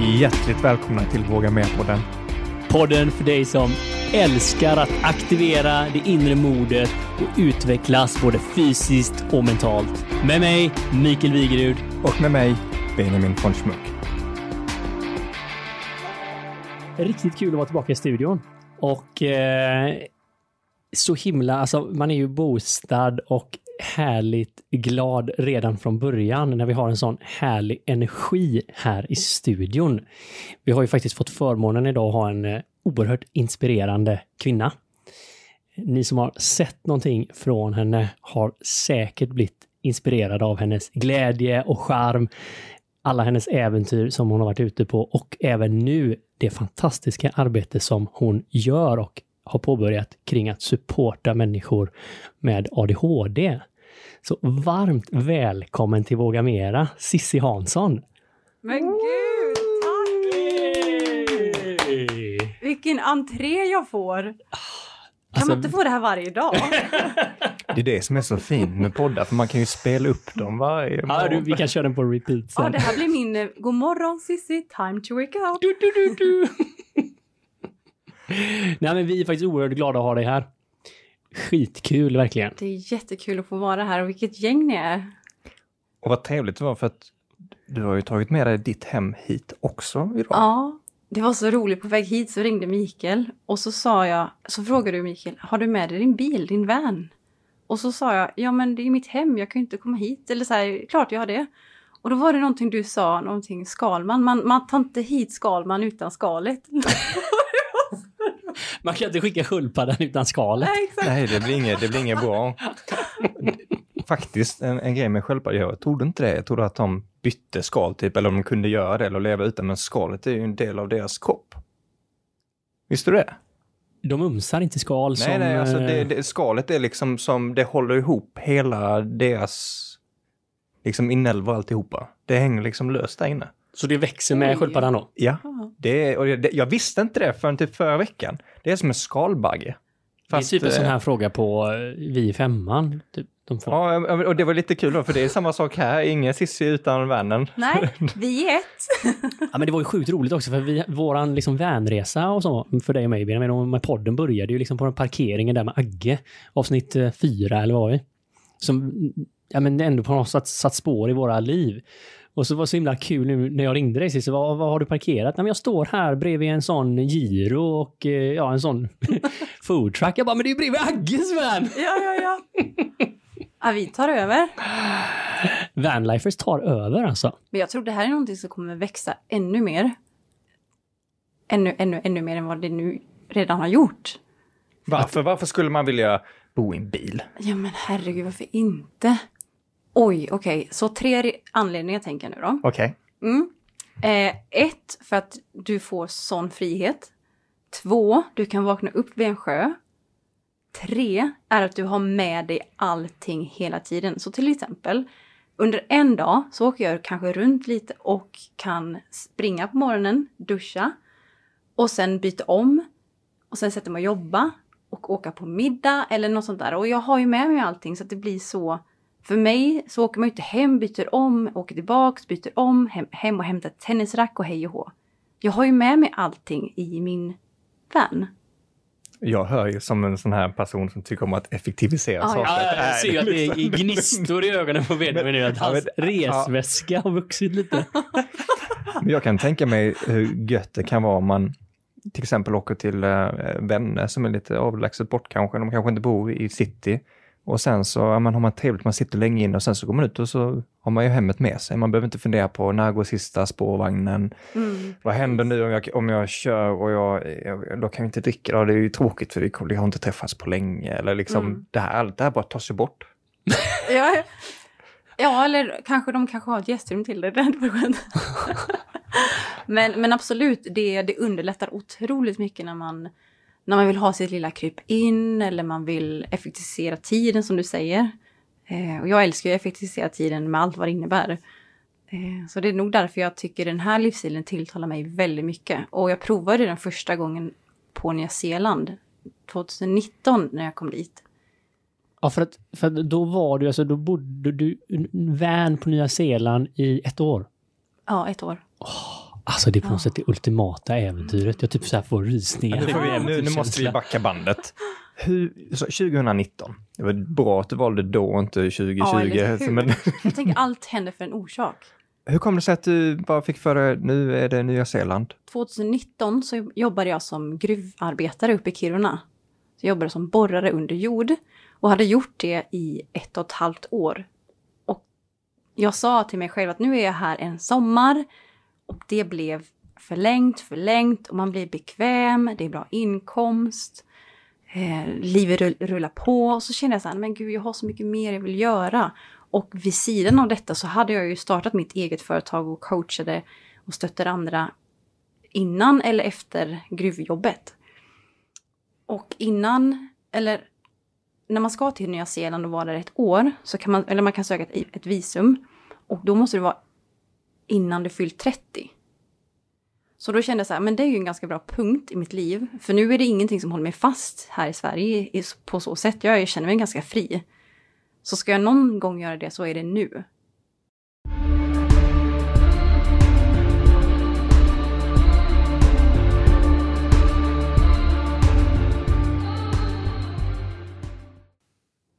Hjärtligt välkomna till Våga Med-podden. Podden för dig som älskar att aktivera det inre modet och utvecklas både fysiskt och mentalt. Med mig, Mikael Wigerud. Och med mig, Benjamin von Schmuck. Riktigt kul att vara tillbaka i studion. Och eh, så himla, alltså man är ju bostad och härligt glad redan från början när vi har en sån härlig energi här i studion. Vi har ju faktiskt fått förmånen idag att ha en eh, oerhört inspirerande kvinna. Ni som har sett någonting från henne har säkert blivit inspirerade av hennes glädje och charm, alla hennes äventyr som hon har varit ute på och även nu det fantastiska arbete som hon gör och har påbörjat kring att supporta människor med ADHD. Så varmt välkommen till Våga Mera, Sissi Hansson! Men gud, tack! Vilken entré jag får! Kan Alltså- man inte få det här varje dag? Det är det som är så fint med poddar, för man kan ju spela upp dem varje Ja, morgon. du, vi kan köra den på repeat sen. Ja, det här blir min eh, God morgon Sissi, time to wake up. Du, du, du, du. Nej, men vi är faktiskt oerhört glada att ha dig här. Skitkul, verkligen. Det är jättekul att få vara här och vilket gäng ni är. Och vad trevligt det var för att du har ju tagit med dig ditt hem hit också idag. Ja, det var så roligt. På väg hit så ringde Mikael och så sa jag, så frågade du Mikael, har du med dig din bil, din van? Och så sa jag, ja men det är mitt hem, jag kan ju inte komma hit. Eller så här, klart jag har det. Och då var det någonting du sa, någonting Skalman. Man, man tar inte hit Skalman utan skalet. Man kan inte skicka sköldpaddan utan skalet. Nej, exakt. Nej, det blir inget, det blir inget bra. Faktiskt, en, en grej med sköldpaddor, jag trodde inte det. Jag trodde att de bytte skal typ, eller om de kunde göra det eller leva utan, men skalet är ju en del av deras kropp. Visste du det? De umsar inte skal som... nej, nej, alltså eh, det, det, skalet är liksom som, det håller ihop hela deras liksom inälvor alltihopa. Det hänger liksom löst där inne. Så det växer med sköldpaddan då? Ja. Det, och det, jag visste inte det förrän typ förra veckan. Det är som en skalbagge. Fast, det är typ en sån eh, här fråga på eh, vi i femman. Typ, de får. Ja, och det var lite kul då, för det är samma sak här. Ingen Cissi utan vännen. Nej, vi är ett. Ja, men det var ju sjukt roligt också för vi, våran liksom vanresa och så för dig och mig Benjamin, med podden började ju liksom på den parkeringen där med Agge, avsnitt eh, fyra eller vad var det? Som ja, men ändå på något sätt satt spår i våra liv. Och så var det så himla kul nu när jag ringde dig sist, vad, vad har du parkerat? Nej, men jag står här bredvid en sån Giro och eh, ja, en sån foodtruck. Jag bara, men det är ju bredvid Agges van! Ja, ja, ja. Ja, vi tar över. Vanlifers tar över alltså. Men jag tror det här är någonting som kommer växa ännu mer. Ännu, ännu, ännu mer än vad det nu redan har gjort. Varför, varför skulle man vilja bo i en bil? Ja men herregud, varför inte? Oj, okej. Så tre re- anledningar tänker jag nu då. Okej. Mm. Eh, ett, för att du får sån frihet. Två, du kan vakna upp vid en sjö. Tre, är att du har med dig allting hela tiden. Så till exempel, under en dag så åker jag kanske runt lite och kan springa på morgonen, duscha och sen byta om och sen sätta mig och jobba och åka på middag eller något sånt där. Och jag har ju med mig allting så att det blir så för mig så åker man ju inte hem, byter om, åker tillbaks, byter om, hem, hem och hämtar tennisrack och hej och hå. Jag har ju med mig allting i min van. Jag hör ju som en sån här person som tycker om att effektivisera Ja, saker. Ja, jag ser ju att det är liksom- gnistor i ögonen på Benjamin nu, att Ja, hans men- resväska har vuxit lite. Men jag kan tänka mig hur gött det kan vara om man till exempel åker till äh, vänner som är lite avlägset bort kanske. De kanske inte bor i city. Och sen så ja, man har man trevligt, man sitter länge inne och sen så går man ut och så har man ju hemmet med sig. Man behöver inte fundera på när går sista spårvagnen? Mm. Vad händer nu om jag, om jag kör och jag, jag då kan vi inte dricka då? Det är ju tråkigt för vi, har inte träffats på länge. Eller liksom, Mm. det, här, allt det här bara tas ju bort. Ja, ja, eller kanske de kanske har ett gästrum till det. Det hade skönt. men, men absolut, det, det underlättar otroligt mycket när man, när man vill ha sitt lilla kryp in eller man vill effektivisera tiden som du säger. Eh, och jag älskar ju att effektivisera tiden med allt vad det innebär. Eh, så det är nog därför jag tycker den här livsstilen tilltalar mig väldigt mycket. Och jag provade den första gången på Nya Zeeland 2019 när jag kom dit. Ja, för att, för att då var du, alltså då bodde du van på Nya Zeeland i ett år. Ja, ett år. Alltså det är på något Ja. sätt det ultimata äventyret. Jag typ så här får rysningar. Ja, nu, får vi, nu, nu måste vi backa bandet. Hur, så 2019, det var bra att du valde då och inte 2020. Ja, eller men, Jag tänker allt händer för en orsak. hur kom det sig att du bara fick för nu är det Nya Zeeland? 2019 så jobbade jag som gruvarbetare uppe i Kiruna. Så jag jobbade som borrare under jord och hade gjort det i ett och ett halvt år. Och jag sa till mig själv att nu är jag här en sommar och det blev förlängt, förlängt och man blir bekväm, det är bra inkomst, eh, livet rullar på. Och så kände jag så här, men gud jag har så mycket mer jag vill göra. Och vid sidan av detta så hade jag ju startat mitt eget företag och coachade och stöttade andra innan eller efter gruvjobbet. Och innan, eller när man ska till Nya Zeeland och vara där ett år, så kan man, eller man kan söka ett, ett visum. Och då måste det vara innan du fyllt 30. Så då kände jag så här, men det är ju en ganska bra punkt i mitt liv. För nu är det ingenting som håller mig fast här i Sverige på så sätt. Jag känner mig ganska fri. Så ska jag någon gång göra det så är det nu.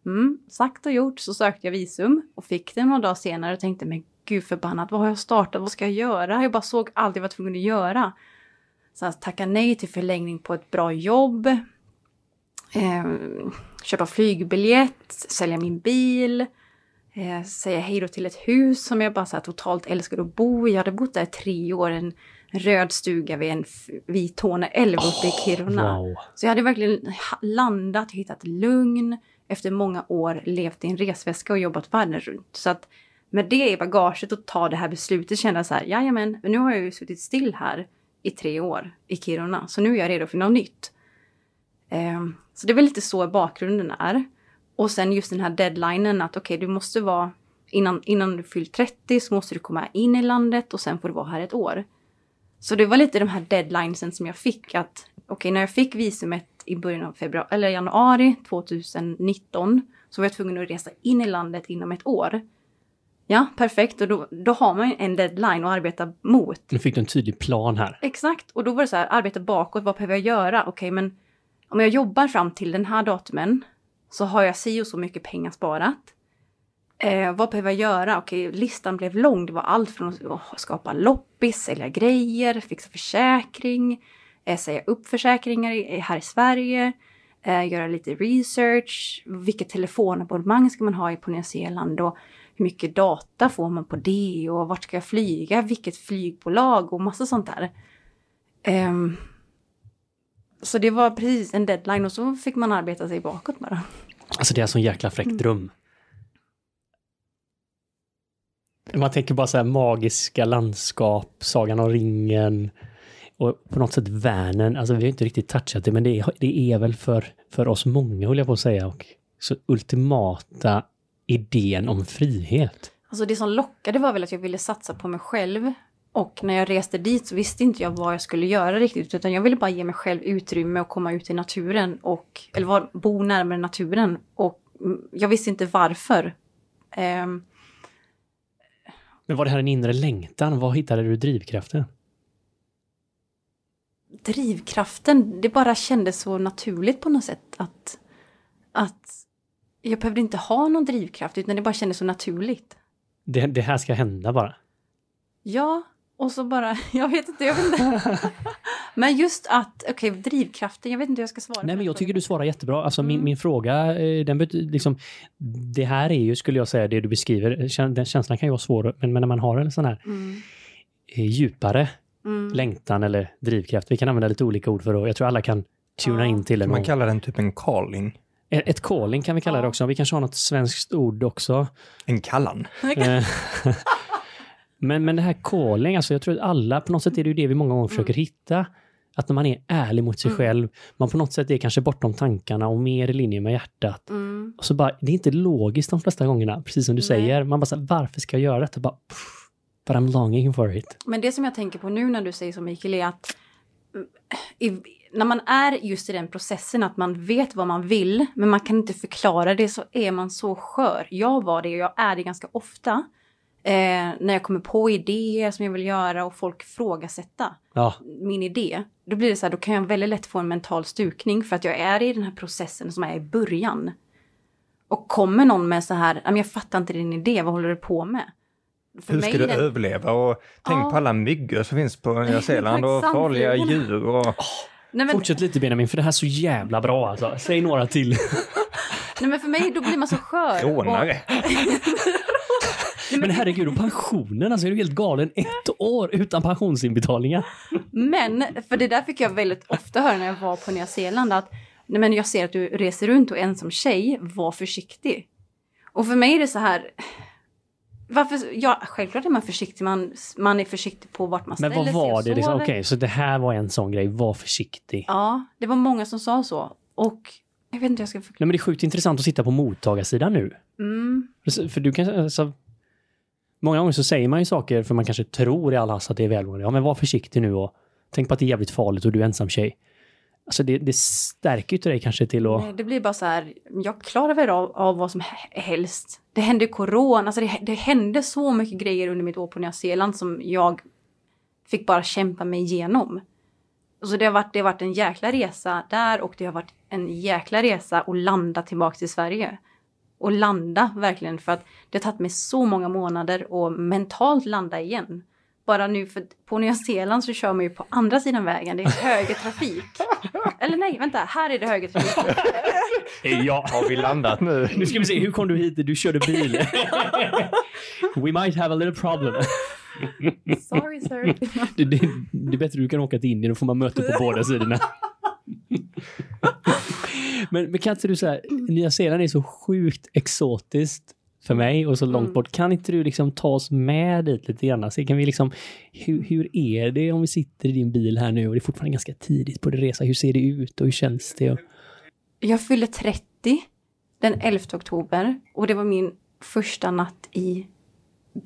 Mm, sagt och gjort så sökte jag visum och fick det några dagar senare och tänkte men gud förbannat, vad har jag startat, vad ska jag göra? Jag bara såg allt jag var tvungen att göra. Så jag tackade nej till förlängning på ett bra jobb. Eh, köpa flygbiljett, sälja min bil. Eh, säga hej då till ett hus som jag bara så här, totalt älskade att bo i. Jag hade bott där i tre år, en röd stuga vid en vid Torne älv uppe i Kiruna. Wow. Så jag hade verkligen landat, hittat lugn, efter många år levt i en resväska och jobbat världen runt. Så att med det i bagaget och ta det här beslutet kände jag så här, jajamän, men nu har jag ju suttit still här i tre år i Kiruna, så nu är jag redo för något nytt. Ehm, så det är väl lite så bakgrunden är. Och sen just den här deadlinen att okej, du måste vara innan, innan du fyllt 30 så måste du komma in i landet och sen får du vara här ett år. Så det var lite de här deadlinesen som jag fick att okej, när jag fick visumet i början av februari, eller januari 2019 så var jag tvungen att resa in i landet inom ett år. Ja, perfekt. Och då, då har man ju en deadline att arbeta mot. Nu fick du en tydlig plan här. Exakt. Och då var det så här, arbeta bakåt, vad behöver jag göra? Okej, men om jag jobbar fram till den här datumen så har jag si och så mycket pengar sparat. Eh, vad behöver jag göra? Okej, listan blev lång. Det var allt från att skapa loppis, sälja grejer, fixa försäkring, eh, säga upp försäkringar i, här i Sverige, eh, göra lite research, vilket telefonabonnemang ska man ha i på Nya Zeeland och hur mycket data får man på det och vart ska jag flyga, vilket flygbolag och massa sånt där. Ehm, så det var precis en deadline och så fick man arbeta sig bakåt bara. Alltså det är en sån jäkla fräck dröm. Man tänker bara så här magiska landskap, Sagan om ringen och på något sätt Värnen. Alltså vi har inte riktigt touchat det, men det är, det är väl för, för oss många, håller jag på att säga, och så ultimata idén om frihet. Alltså det som lockade var väl att jag ville satsa på mig själv. Och när jag reste dit så visste inte jag vad jag skulle göra riktigt. Utan jag ville bara ge mig själv utrymme och komma ut i naturen. Och, eller var, bo närmare naturen. Och mm, jag visste inte varför. Ehm, Men var det här en inre längtan? Var hittade du drivkraften? drivkraften, det bara kändes så naturligt på något sätt. Att, att jag behövde inte ha någon drivkraft utan det bara kändes så naturligt. Det, det här ska hända bara. Ja, och så bara, jag vet inte, jag vet inte. Men just att, okej, drivkraften, jag vet inte hur jag ska svara. Nej, men jag tycker du svarar jättebra. Alltså min, Mm. min fråga, eh, den betyder liksom, det här är ju, skulle jag säga, det du beskriver. Den känslan kan ju vara svår, men, men när man har en sån här Mm. eh, djupare Mm. längtan eller drivkraft, vi kan använda lite olika ord för det, jag tror alla kan tuna Ja. in till den. Man kallar den typ en calling. Ett calling kan vi kalla det också. Vi kanske har något svenskt ord också. En kallan. Eh, men, men det här calling, alltså jag tror att alla, på något sätt är det ju det vi många gånger försöker hitta. Att när man är ärlig mot sig Mm. själv, man på något sätt är kanske bortom tankarna och mer i linje med hjärtat. Mm. Och så bara, det är inte logiskt de flesta gångerna, precis som du Nej. säger. Man bara så här, varför ska jag göra detta? Bara, pff, but I'm longing for it. Men det som jag tänker på nu när du säger så Mikael är att mm, i, när man är just i den processen att man vet vad man vill men man kan inte förklara det så är man så skör. Jag var det och jag är det ganska ofta. Eh, när jag kommer på idéer som jag vill göra och folk frågasätta Ja, min idé. Då blir det så här, då kan jag väldigt lätt få en mental stukning för att jag är i den här processen som är i början. Och kommer någon med så här, "Ja, men jag fattar inte din idé, vad håller du på med? För Hur ska du den- överleva? Och tänk Ja. på alla myggor som finns på Nya Zeeland och farliga djur. Och... Nej men, fortsätt lite Benjamin, för det här är så jävla bra alltså. Säg några till. nej men för mig då blir man så skör. Rånare. Men herregud, och pensionen, alltså är du helt galen? Ett år utan pensionsinbetalningar. Men, för det där fick jag väldigt ofta höra när jag var på Nya Zeeland att nej men jag ser att du reser runt och är ensam tjej, var försiktig. Och för mig är det så här, varför, ja självklart är man försiktig, man, man är försiktig på vart man Men ställer vad sig och var det? Liksom? Okej, så det här var en sån grej. Var försiktig. Ja, det var många som sa så. Och jag vet inte hur jag ska förklara. Nej, men det är sjukt intressant att sitta på mottagarsidan nu. Mm, För för du kan, alltså, många gånger så säger man ju saker för man kanske tror i all hast att det är välmående. Ja, men var försiktig nu och tänk på att det är jävligt farligt och du är ensam tjej. Alltså det, det stärker ju inte dig kanske till att... nej, det blir bara så här, jag klarar väl av, av vad som helst. Det hände corona, alltså det, det hände så mycket grejer under mitt år på Nya Zeeland som jag fick bara kämpa mig igenom. Så det har, varit, det har varit en jäkla resa där och det har varit en jäkla resa att landa tillbaka till Sverige. Och landa verkligen för att det har tagit mig så många månader och mentalt landa igen. Bara nu för på Nya Zeeland så kör man ju på andra sidan vägen, det är höger trafik. Eller nej, vänta, här är det höger trafik. Ja. Har vi landat nu? Nu ska vi se, hur kom du hit? Du körde bil. We might have a little problem. Sorry sir. Det, det, det är bättre du kan åka till Indien, då får man möte på båda sidorna. men, men kan inte du säga, Nya Zeeland är så sjukt exotiskt för mig och så långt Mm. bort. Kan inte du liksom ta oss med dit lite grann? Så kan vi liksom, hur, hur är det om vi sitter i din bil här nu och det är fortfarande ganska tidigt på din resa? Hur ser det ut och hur känns det? Och, Jag fyllde 30 den 11 oktober och det var min första natt i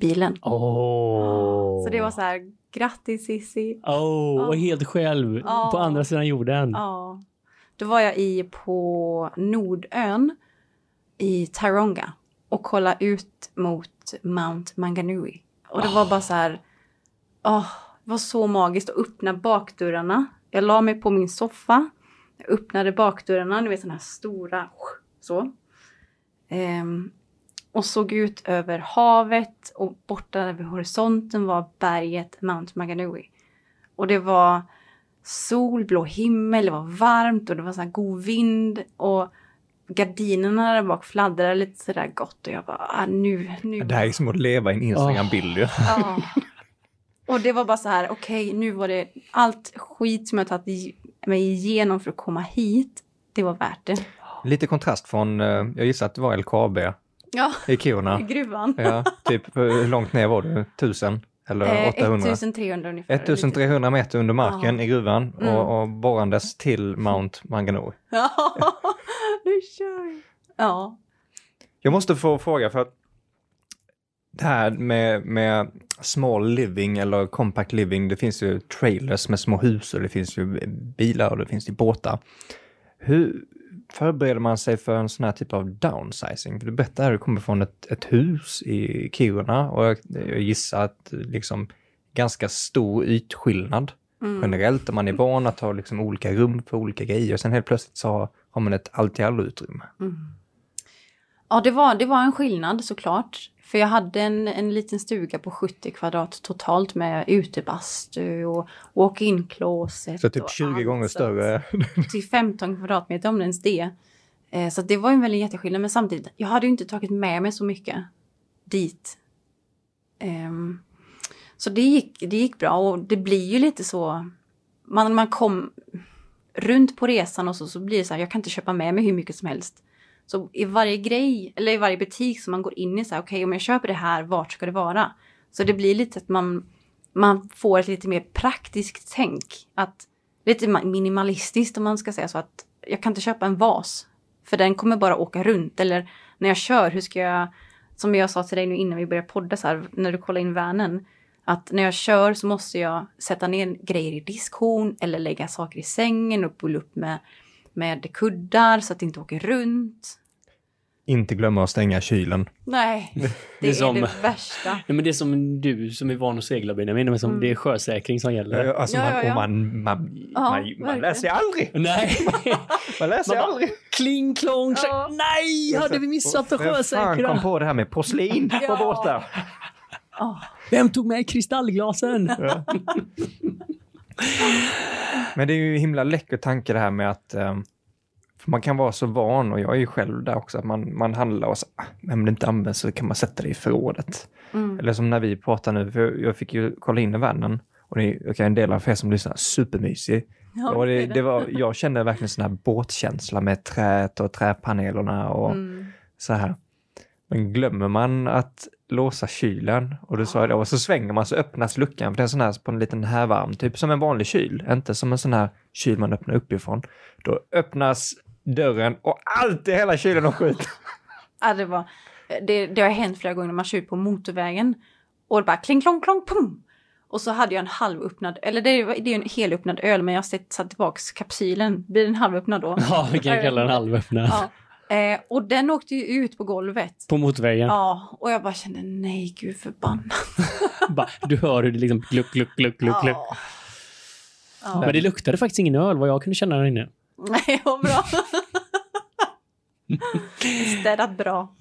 bilen. Åh! Så det var så här, grattis Cissi. Åh, och Ja. helt själv Ja. på andra sidan jorden. Ja. Då var jag i på Nordön i Taronga och kolla ut mot Mount Manganui. Och det var bara så här, oh, det var så magiskt att öppna bakdörrarna. Jag la mig på min soffa, jag öppnade bakdörrarna, ni vet sådana här stora, så. Um, och såg ut över havet och borta vid horisonten var berget Mount Manganui. Och det var sol, blå himmel, det var varmt och det var så här god vind och gardinerna där bak fladdrade lite sådär gott och jag bara, ah, nu, nu. Det här är som att leva i en Instagram-bild ju. Ja. Och det var bara så här, okej, nu var det allt skit som jag tagit i- mig igenom för att komma hit. Det var värt det. Lite kontrast från, eh, jag gissar att det var LKAB Ja, i Kiruna. gruvan. Ja, typ hur långt ner var du? 1000 eller Eh, 800? 1300 ungefär. 1300 meter under marken Ja. i gruvan Mm. och, och borrandes till Mount Manganui. Ja, nu kör vi. Ja. Jag måste få fråga för att det här med, med small living eller compact living, det finns ju trailers med små hus och det finns ju bilar och det finns ju båtar. Hur förbereder man sig för en sån här typ av downsizing? För du berättade att du kommer från ett, ett hus i Kiruna och jag, jag gissar att liksom ganska stor ytskillnad Mm. generellt. Där man är van att ha liksom olika rum för olika grejer. Sen helt plötsligt så har, man ett allt i allo-utrymme. Ja, det var, det var en skillnad såklart. För jag hade en, en liten stuga på 70 kvadrat totalt med utebastu och walk-in closet. Så typ och 20 allt. gånger större. Till 15 kvadratmeter om det ens det. Eh, så det var en väldigt jätteskillnad. Men samtidigt, jag hade ju inte tagit med mig så mycket dit. Ehm, så det gick, det gick bra och det blir ju lite så. Man, man kom runt på resan och så, så blir det så här, jag kan inte köpa med mig hur mycket som helst. Så i varje grej, eller i varje butik som man går in i så här, okej om jag köper det här, vart ska det vara? Så det blir lite att man, man får ett lite mer praktiskt tänk. Att, lite minimalistiskt om man ska säga så att jag kan inte köpa en vas. För den kommer bara åka runt. Eller när jag kör, hur ska jag, som jag sa till dig nu innan vi började podda så här, när du kollar in vanen. Att när jag kör så måste jag sätta ner grejer i diskhon eller lägga saker i sängen och pulla upp med, med kuddar så att det inte åker runt. inte glömma att stänga kylen. Nej, det, Det är är, som- det värsta. Nej, men det är som du som är van att segla Benjamin, men som Mm. det är sjösäkring som gäller. Alltså Ja, man, ja, ja. Man, man, Ja, man, man lär sig aldrig. Nej! Man lär sig Man bara, aldrig. Kling klong! Ja. Nej! Hade vi missat att Vem fan sjösäkra? kom på det här med porslin på båtar? Åh, Vem tog med kristallglasen? Men det är ju himla läcker tanke det här med att eh, för man kan vara så van, och jag är ju själv där också, att man, man handlar och så, ah, om det inte används så kan man sätta det i förrådet. mm. Eller som när vi pratar nu, för jag, fick ju kolla in i vannen och det är okay, en del av er som lyssnar, supermysig. Ja, och det, det var, jag kände verkligen sån här båtkänsla med träet och träpanelerna och Mm. så här. Men glömmer man att låsa kylen och du sa det, och så svänger man så öppnas luckan för det är sån här på en liten härvarm, typ som en vanlig kyl, inte som en sån här kyl man öppnar uppifrån. Då öppnas dörren och allt i hela kylen har skjut. Ja, det, var, det, det har hänt flera gånger när man kör ut på motorvägen. Och det bara kling klong klong pum. Och så hade jag en halvöppnad, eller det är, det är en helöppnad öl men jag har satt tillbaks kapsylen. Blir den halvöppnad då? Ja, vi kan kalla den halvöppna. Ja. Eh, och den åkte ju ut på golvet. På motorvägen. Ja, och jag bara kände nej gud förbannat. Du hör hur det liksom gluck, gluck, gluck, gluck, gluck. Ja. Ja. Men det luktade faktiskt ingen öl vad jag kunde känna där inne. Nej, vad bra. Städat bra.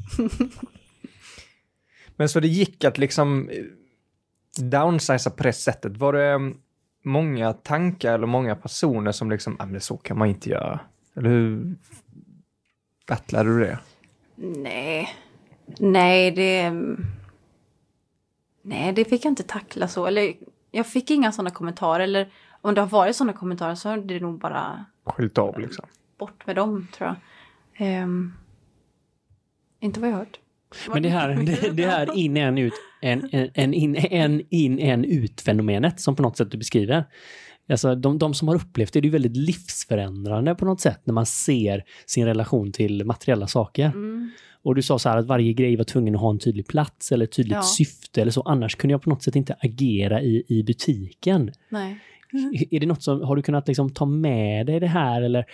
Men så det gick att liksom eh, downsiza på det sättet. Var det mm, många tankar eller många personer som liksom, ah, men så kan man inte göra? Eller hur battlade du det? Nej. Nej, det... Nej, det fick jag inte tackla så. Eller jag fick inga sådana kommentarer. Eller om det har varit sådana kommentarer så är det nog bara Skilt av liksom. bort med dem, tror jag. Ehm, inte vad jag hört. Men det här, det, det här in, en, ut, en, en, en, in, en, in, en ut fenomenet som på något sätt du beskriver. Alltså de, de som har upplevt det, det är väldigt livsförändrande på något sätt när man ser sin relation till materiella saker. Mm. Och du sa så här att varje grej var tvungen att ha en tydlig plats eller ett tydligt Ja. syfte eller så. Annars kunde jag på något sätt inte agera i, i butiken. Nej. Är det något som, har du kunnat liksom ta med dig det här eller?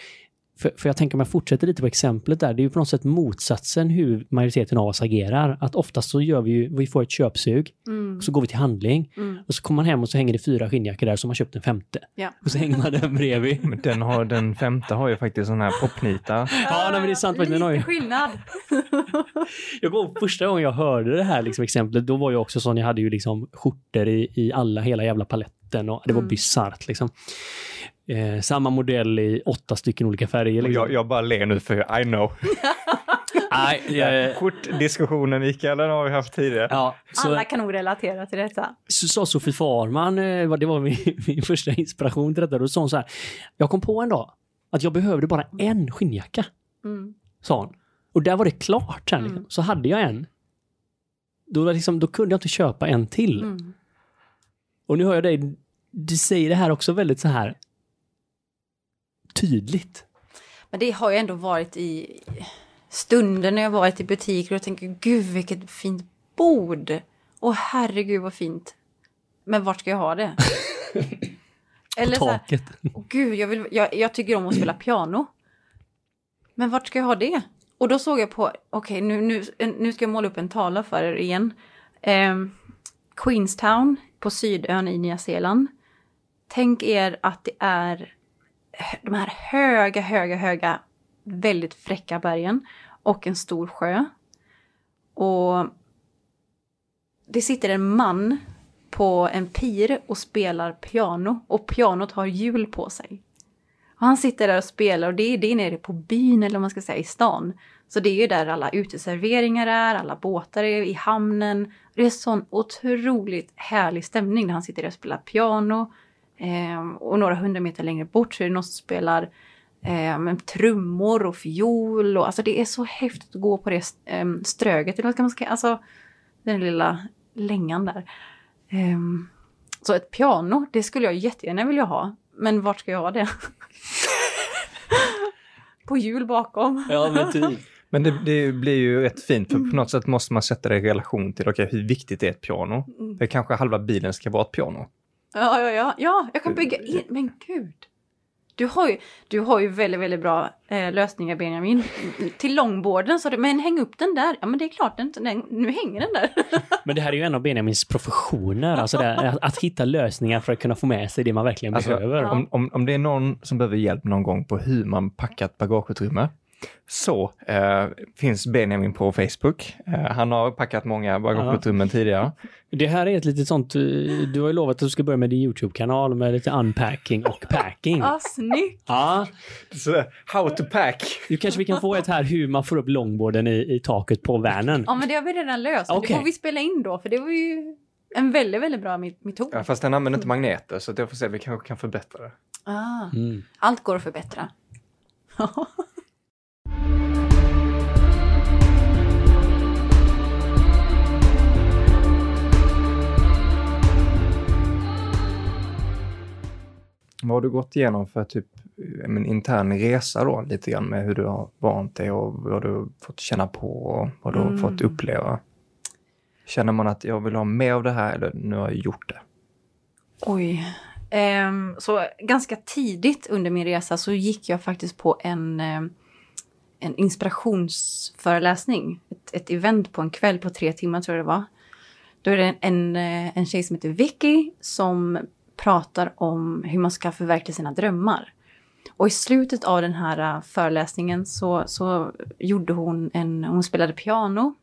För, för jag tänker om jag fortsätter lite på exemplet där, det är ju på något sätt motsatsen hur majoriteten av oss agerar. Att oftast så gör vi ju, vi får ett köpsug, Mm. så går vi till handling Mm. och så kommer man hem och så hänger det fyra skinnjackor där som har köpt en femte. Ja. Och så hänger man den bredvid. Men den, har, den femte har ju faktiskt sån här popnita. Ja, nej, men det är sant faktiskt. Den har ju- Lite skillnad. Jag ihåg första gången jag hörde det här liksom, exemplet, då var jag också sån, jag hade ju liksom skjortor i, i alla, hela jävla paletten och det var Mm. bisarrt liksom. Eh, samma modell i åtta stycken olika färger. Liksom. jag, jag bara ler nu för I know. Nej, jag, Skjortdiskussionen Mikael, den har vi haft tidigare. ja, så, Alla kan nog relatera till detta. så sa Sofie Farman, eh, vad- det var min, min första inspiration till detta, då sa hon så här, jag kom på en dag att jag behövde bara en skinnjacka, Mm. sa hon. Och där var det klart sen, liksom. Mm. så hade jag en. Då, liksom, då kunde jag inte köpa en till. Mm. Och nu hör jag dig, du säger det här också väldigt så här tydligt. Men det har ju ändå varit i stunder när jag varit i butiker och tänker gud vilket fint bord. Åh herregud vad fint. Men vart ska jag ha det? Eller på så här, taket. gud, jag, vill, jag, jag tycker om att spela piano. Men vart ska jag ha det? Och då såg jag på, okej nu, nu, nu ska jag måla upp en tavla för er igen. Ehm, Queenstown på Sydön i Nya Zeeland. Tänk er att det är de här höga, höga, höga, väldigt fräcka bergen och en stor sjö. Och det sitter en man på en pir och spelar piano och pianot har hjul på sig. Och han sitter där och spelar och det är, det är nere på byn eller vad man ska säga i stan. Så det är ju där alla uteserveringar är, alla båtar är i hamnen. Det är sån otroligt härlig stämning när han sitter där och spelar piano. Eh, och några hundra meter längre bort så är det någon som spelar ehm, trummor och fiol. Och, alltså det är så häftigt att gå på det eh, ströget, eller vad ska man säga, alltså den lilla längan där. Eh, så ett piano, det skulle jag jättegärna vilja ha. Men vart ska jag ha det? på hjul bakom. Ja, men typ. Men det, det blir ju rätt fint, för på något sätt måste man sätta det i relation till okay, hur viktigt är ett piano. Mm. Det kanske halva bilen ska vara ett piano. Ja, ja, ja, ja, jag kan bygga in, men gud. Du har ju, du har ju väldigt, väldigt bra eh, lösningar Benjamin. Till långborden, så det, men häng upp den där. Ja men det är klart, den, den, nu hänger den där. Men det här är ju en av Benjamins professioner, alltså det, att, att hitta lösningar för att kunna få med sig det man verkligen Alltså, behöver. Om, om, om det är någon som behöver hjälp någon gång på hur man packar ett bagageutrymme så eh, finns Benjamin på Facebook. Eh, han har packat många bagageutrymmen tidigare. Det här är ett litet sånt, eh, du har ju lovat att du ska börja med din YouTube-kanal med lite unpacking och packing. Ja, snyggt! Ja, Så, how to pack! nu kanske vi kan få ett här hur man får upp långborden i, i taket på vanen. Ja men det har vi redan löst. Okej. Det får vi spela in då, för det var ju en väldigt, väldigt bra met- metod. Ja, fast den använder inte magneter så jag får se, vi kanske kan förbättra det. Ah, Mm. allt går att förbättra. Vad har du gått igenom för typ eh, en intern resa då, lite grann med hur du har vant dig och vad du har fått känna på och vad du har Mm. fått uppleva? Känner man att jag vill ha mer av det här eller nu har jag gjort det? Oj. Ehm, så ganska tidigt under min resa så gick jag faktiskt på en, ehm, en inspirationsföreläsning. Ett, ett event på en kväll på tre timmar tror jag det var. Då är det en, en, eh, en tjej som heter Vicky som pratar om hur man ska förverkliga sina drömmar. Och i slutet av den här äh, föreläsningen så, så gjorde hon en, hon spelade piano.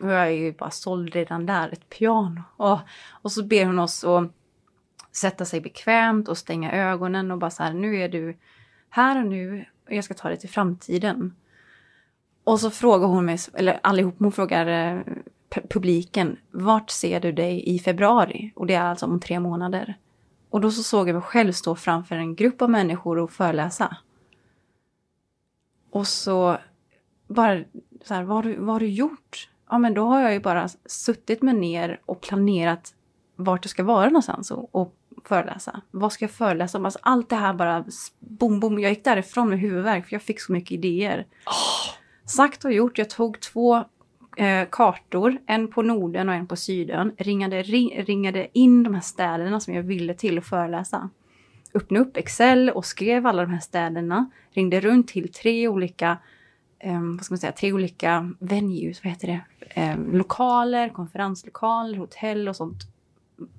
Och jag är ju bara såld redan där, ett piano. Och, och så ber hon oss att sätta sig bekvämt och stänga ögonen och bara så här, nu är du här och nu och jag ska ta dig till framtiden. Och så frågar hon mig, eller allihop, hon frågar äh, publiken, vart ser du dig i februari? Och det är alltså om tre månader. Och då så såg jag mig själv stå framför en grupp av människor och föreläsa. Och så bara så här, vad har, du, vad har du gjort? Ja, men då har jag ju bara suttit mig ner och planerat vart jag ska vara någonstans och, och föreläsa. Vad ska jag föreläsa om? Alltså, allt det här bara bom, bom. Jag gick därifrån med huvudvärk för jag fick så mycket idéer. Sagt och gjort. Jag tog två eh, kartor, en på Norden och en på Sydön. Ringade, ring, ringade in de här städerna som jag ville till att föreläsa. Öppnade upp Excel och skrev alla de här städerna. Ringde runt till tre olika eh, vad ska man säga, tre olika venues, vad heter det? eh, lokaler, konferenslokaler, hotell och sånt.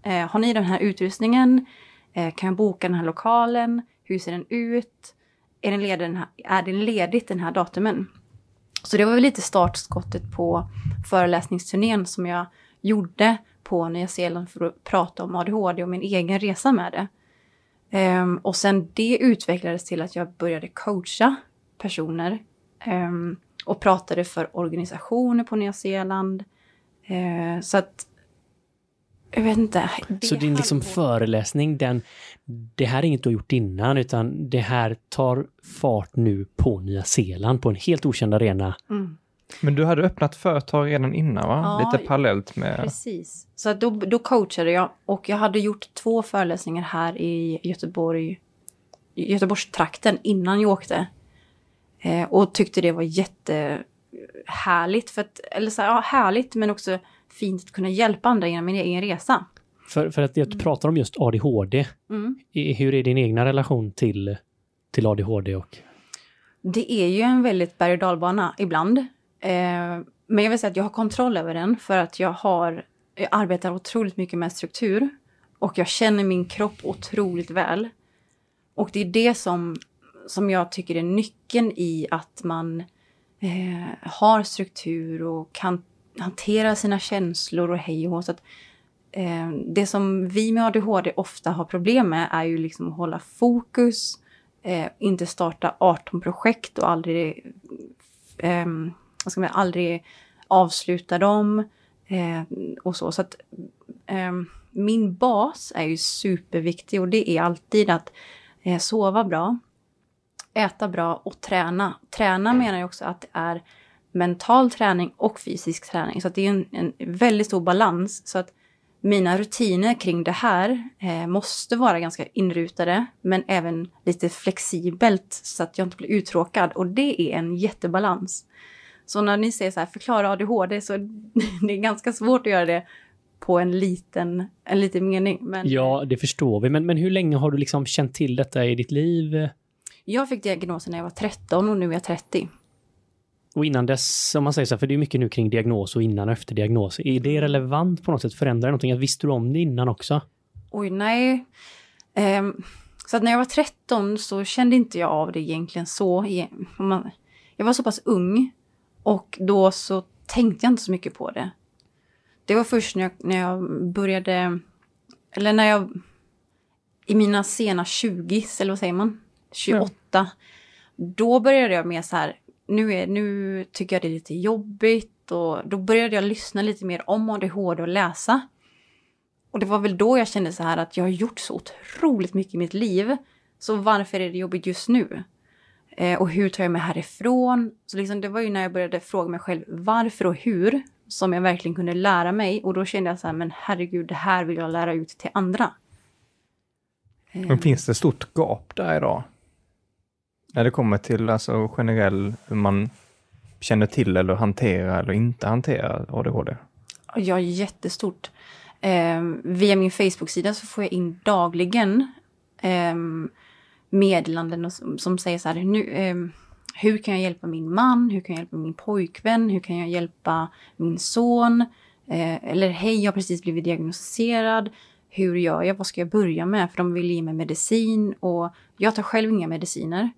Eh, har ni den här utrustningen? Eh, kan jag boka den här lokalen? Hur ser den ut? Är den, ledig, den här, är den ledigt den här datumen? Så det var väl lite startskottet på föreläsningsturnén som jag gjorde på Nya Zeeland för att prata om ADHD och min egen resa med det. Um, och sen det utvecklades till att jag började coacha personer um, och pratade för organisationer på Nya Zeeland. Uh, så att jag vet inte. det Så din liksom föreläsning, den, det här är inget du har gjort innan, utan det här tar fart nu på Nya Zeeland på en helt okänd arena. Mm. Men du hade öppnat företag redan innan va? Ja, Lite parallellt med... Precis. Så då, då coachade jag och jag hade gjort två föreläsningar här i Göteborg, Göteborgstrakten innan jag åkte. Eh, och tyckte det var jättehärligt. För att, eller så här, ja, härligt men också fint att kunna hjälpa andra genom min egen resa. För, för att jag pratar om just ADHD. Mm. Hur är din egna relation till, till ADHD? Och, Det är ju en väldigt berg och dalbana ibland. Eh, men jag vill säga att jag har kontroll över den för att jag har jag arbetar otroligt mycket med struktur och jag känner min kropp otroligt väl. Och det är det som, som jag tycker är nyckeln i att man eh, har struktur och kan hantera sina känslor och hej och hå. Så att, eh, Det som vi med ADHD ofta har problem med är ju liksom att hålla fokus, eh, inte starta 18 projekt och aldrig, eh, vad ska man, säga, aldrig avsluta dem. Eh, och så. så att, eh, min bas är ju superviktig och det är alltid att eh, sova bra, äta bra och träna. Träna menar jag också att det är mental träning och fysisk träning. Så att det är en, en väldigt stor balans. Så att mina rutiner kring det här eh, måste vara ganska inrutade, men även lite flexibelt så att jag inte blir uttråkad. Och det är en jättebalans. Så när ni säger så här, förklara ADHD, så det är ganska svårt att göra det på en liten, en liten mening. Men, ja, det förstår vi. Men, men hur länge har du liksom känt till detta i ditt liv? Jag fick diagnosen när jag var 13 och nu är jag 30. Och innan dess, om man säger så här, för det är mycket nu kring diagnos och innan och efter diagnos. Är det relevant på något sätt? Förändrar det någonting? Visste du om det innan också? Oj, nej. Ehm, så att när jag var 13 så kände inte jag av det egentligen så. Jag var så pass ung och då så tänkte jag inte så mycket på det. Det var först när jag, när jag började, eller när jag, i mina sena 20 eller vad säger man? 28. Då började jag med så här, nu, är, nu tycker jag det är lite jobbigt och då började jag lyssna lite mer om ADHD och läsa. Och det var väl då jag kände så här att jag har gjort så otroligt mycket i mitt liv. Så varför är det jobbigt just nu? Eh, och hur tar jag mig härifrån? Så liksom, det var ju när jag började fråga mig själv varför och hur som jag verkligen kunde lära mig. Och då kände jag så här, men herregud, det här vill jag lära ut till andra. Men finns det ett stort gap där idag? När det kommer till alltså generell, hur man känner till eller hanterar eller inte hanterar ADHD? Ja, jättestort. Eh, via min Facebook-sida så får jag in dagligen eh, meddelanden som, som säger så här, nu, eh, hur kan jag hjälpa min man? Hur kan jag hjälpa min pojkvän? Hur kan jag hjälpa min son? Eh, eller hej, jag har precis blivit diagnostiserad. Hur gör jag? Vad ska jag börja med? För de vill ge mig medicin och jag tar själv inga mediciner.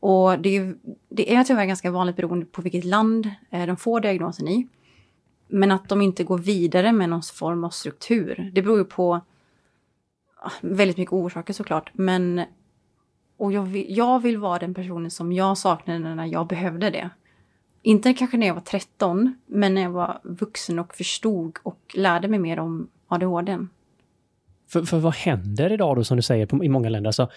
Och det är, det är tyvärr ganska vanligt beroende på vilket land eh, de får diagnosen i. Men att de inte går vidare med någon form av struktur. Det beror ju på ah, väldigt mycket orsaker såklart. Men och jag vill, jag vill vara den personen som jag saknade när jag behövde det. Inte kanske när jag var 13, men när jag var vuxen och förstod och lärde mig mer om ADHD. För, för vad händer idag då som du säger på, i många länder? Alltså,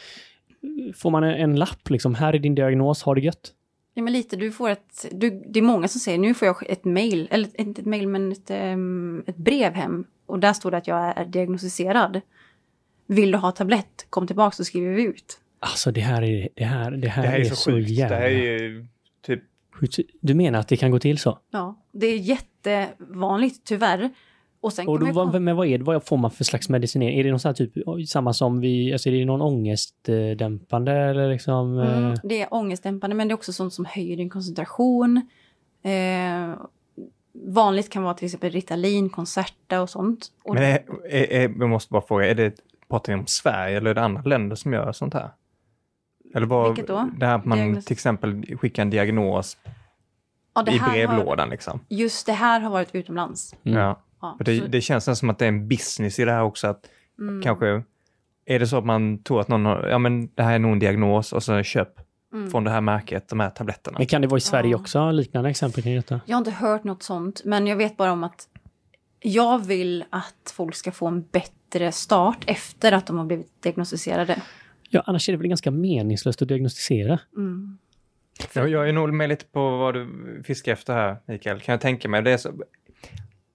får man en, en lapp liksom, här är din diagnos, ha det gött? Ja, men lite, du får ett, du, det är många som säger, nu får jag ett mail, eller inte ett mail, men ett, ehm, ett brev hem. Och där står det att jag är diagnostiserad. Vill du ha tablett, kom tillbaka så skriver vi ut. Alltså det här är, det här, det här är, så, jävla... Det här är typ, sjukt. Du menar att det kan gå till så? Ja, det är jättevanligt tyvärr. Och sen Och då, vad, men vad är det? Vad får man för slags medicinering? Är det någon sån här typ, samma som vi, alltså är det någon ångestdämpande eller liksom? Mm, eh, det är ångestdämpande men det är också sånt som höjer din koncentration. Eh, vanligt kan vara till exempel Ritalin, Concerta och sånt. Och men är, är, är, jag måste bara fråga, är det, pratar ni om Sverige eller är det andra länder som gör sånt här? Eller vad, Vilket då? Det här att man Diagnos- till exempel skickar en diagnos ja, det i här har, brevlådan liksom. just det här har varit utomlands. Mm. Ja. Ja, För det, så- det känns nästan som att det är en business i det här också. Att mm, Kanske, är det så att man tror att någon har, ja men det här är nog en diagnos och så köp mm. från det här märket, de här tabletterna. Men kan det vara i Sverige Ja. också, liknande exempel kring detta? Jag har inte hört något sånt, men jag vet bara om att jag vill att folk ska få en bättre start efter att de har blivit diagnostiserade. Ja, annars är det väl ganska meningslöst att diagnostisera. Mm. Ja, jag är nog med lite på vad du fiskar efter här, Mikael. Kan jag tänka mig. Det är, så,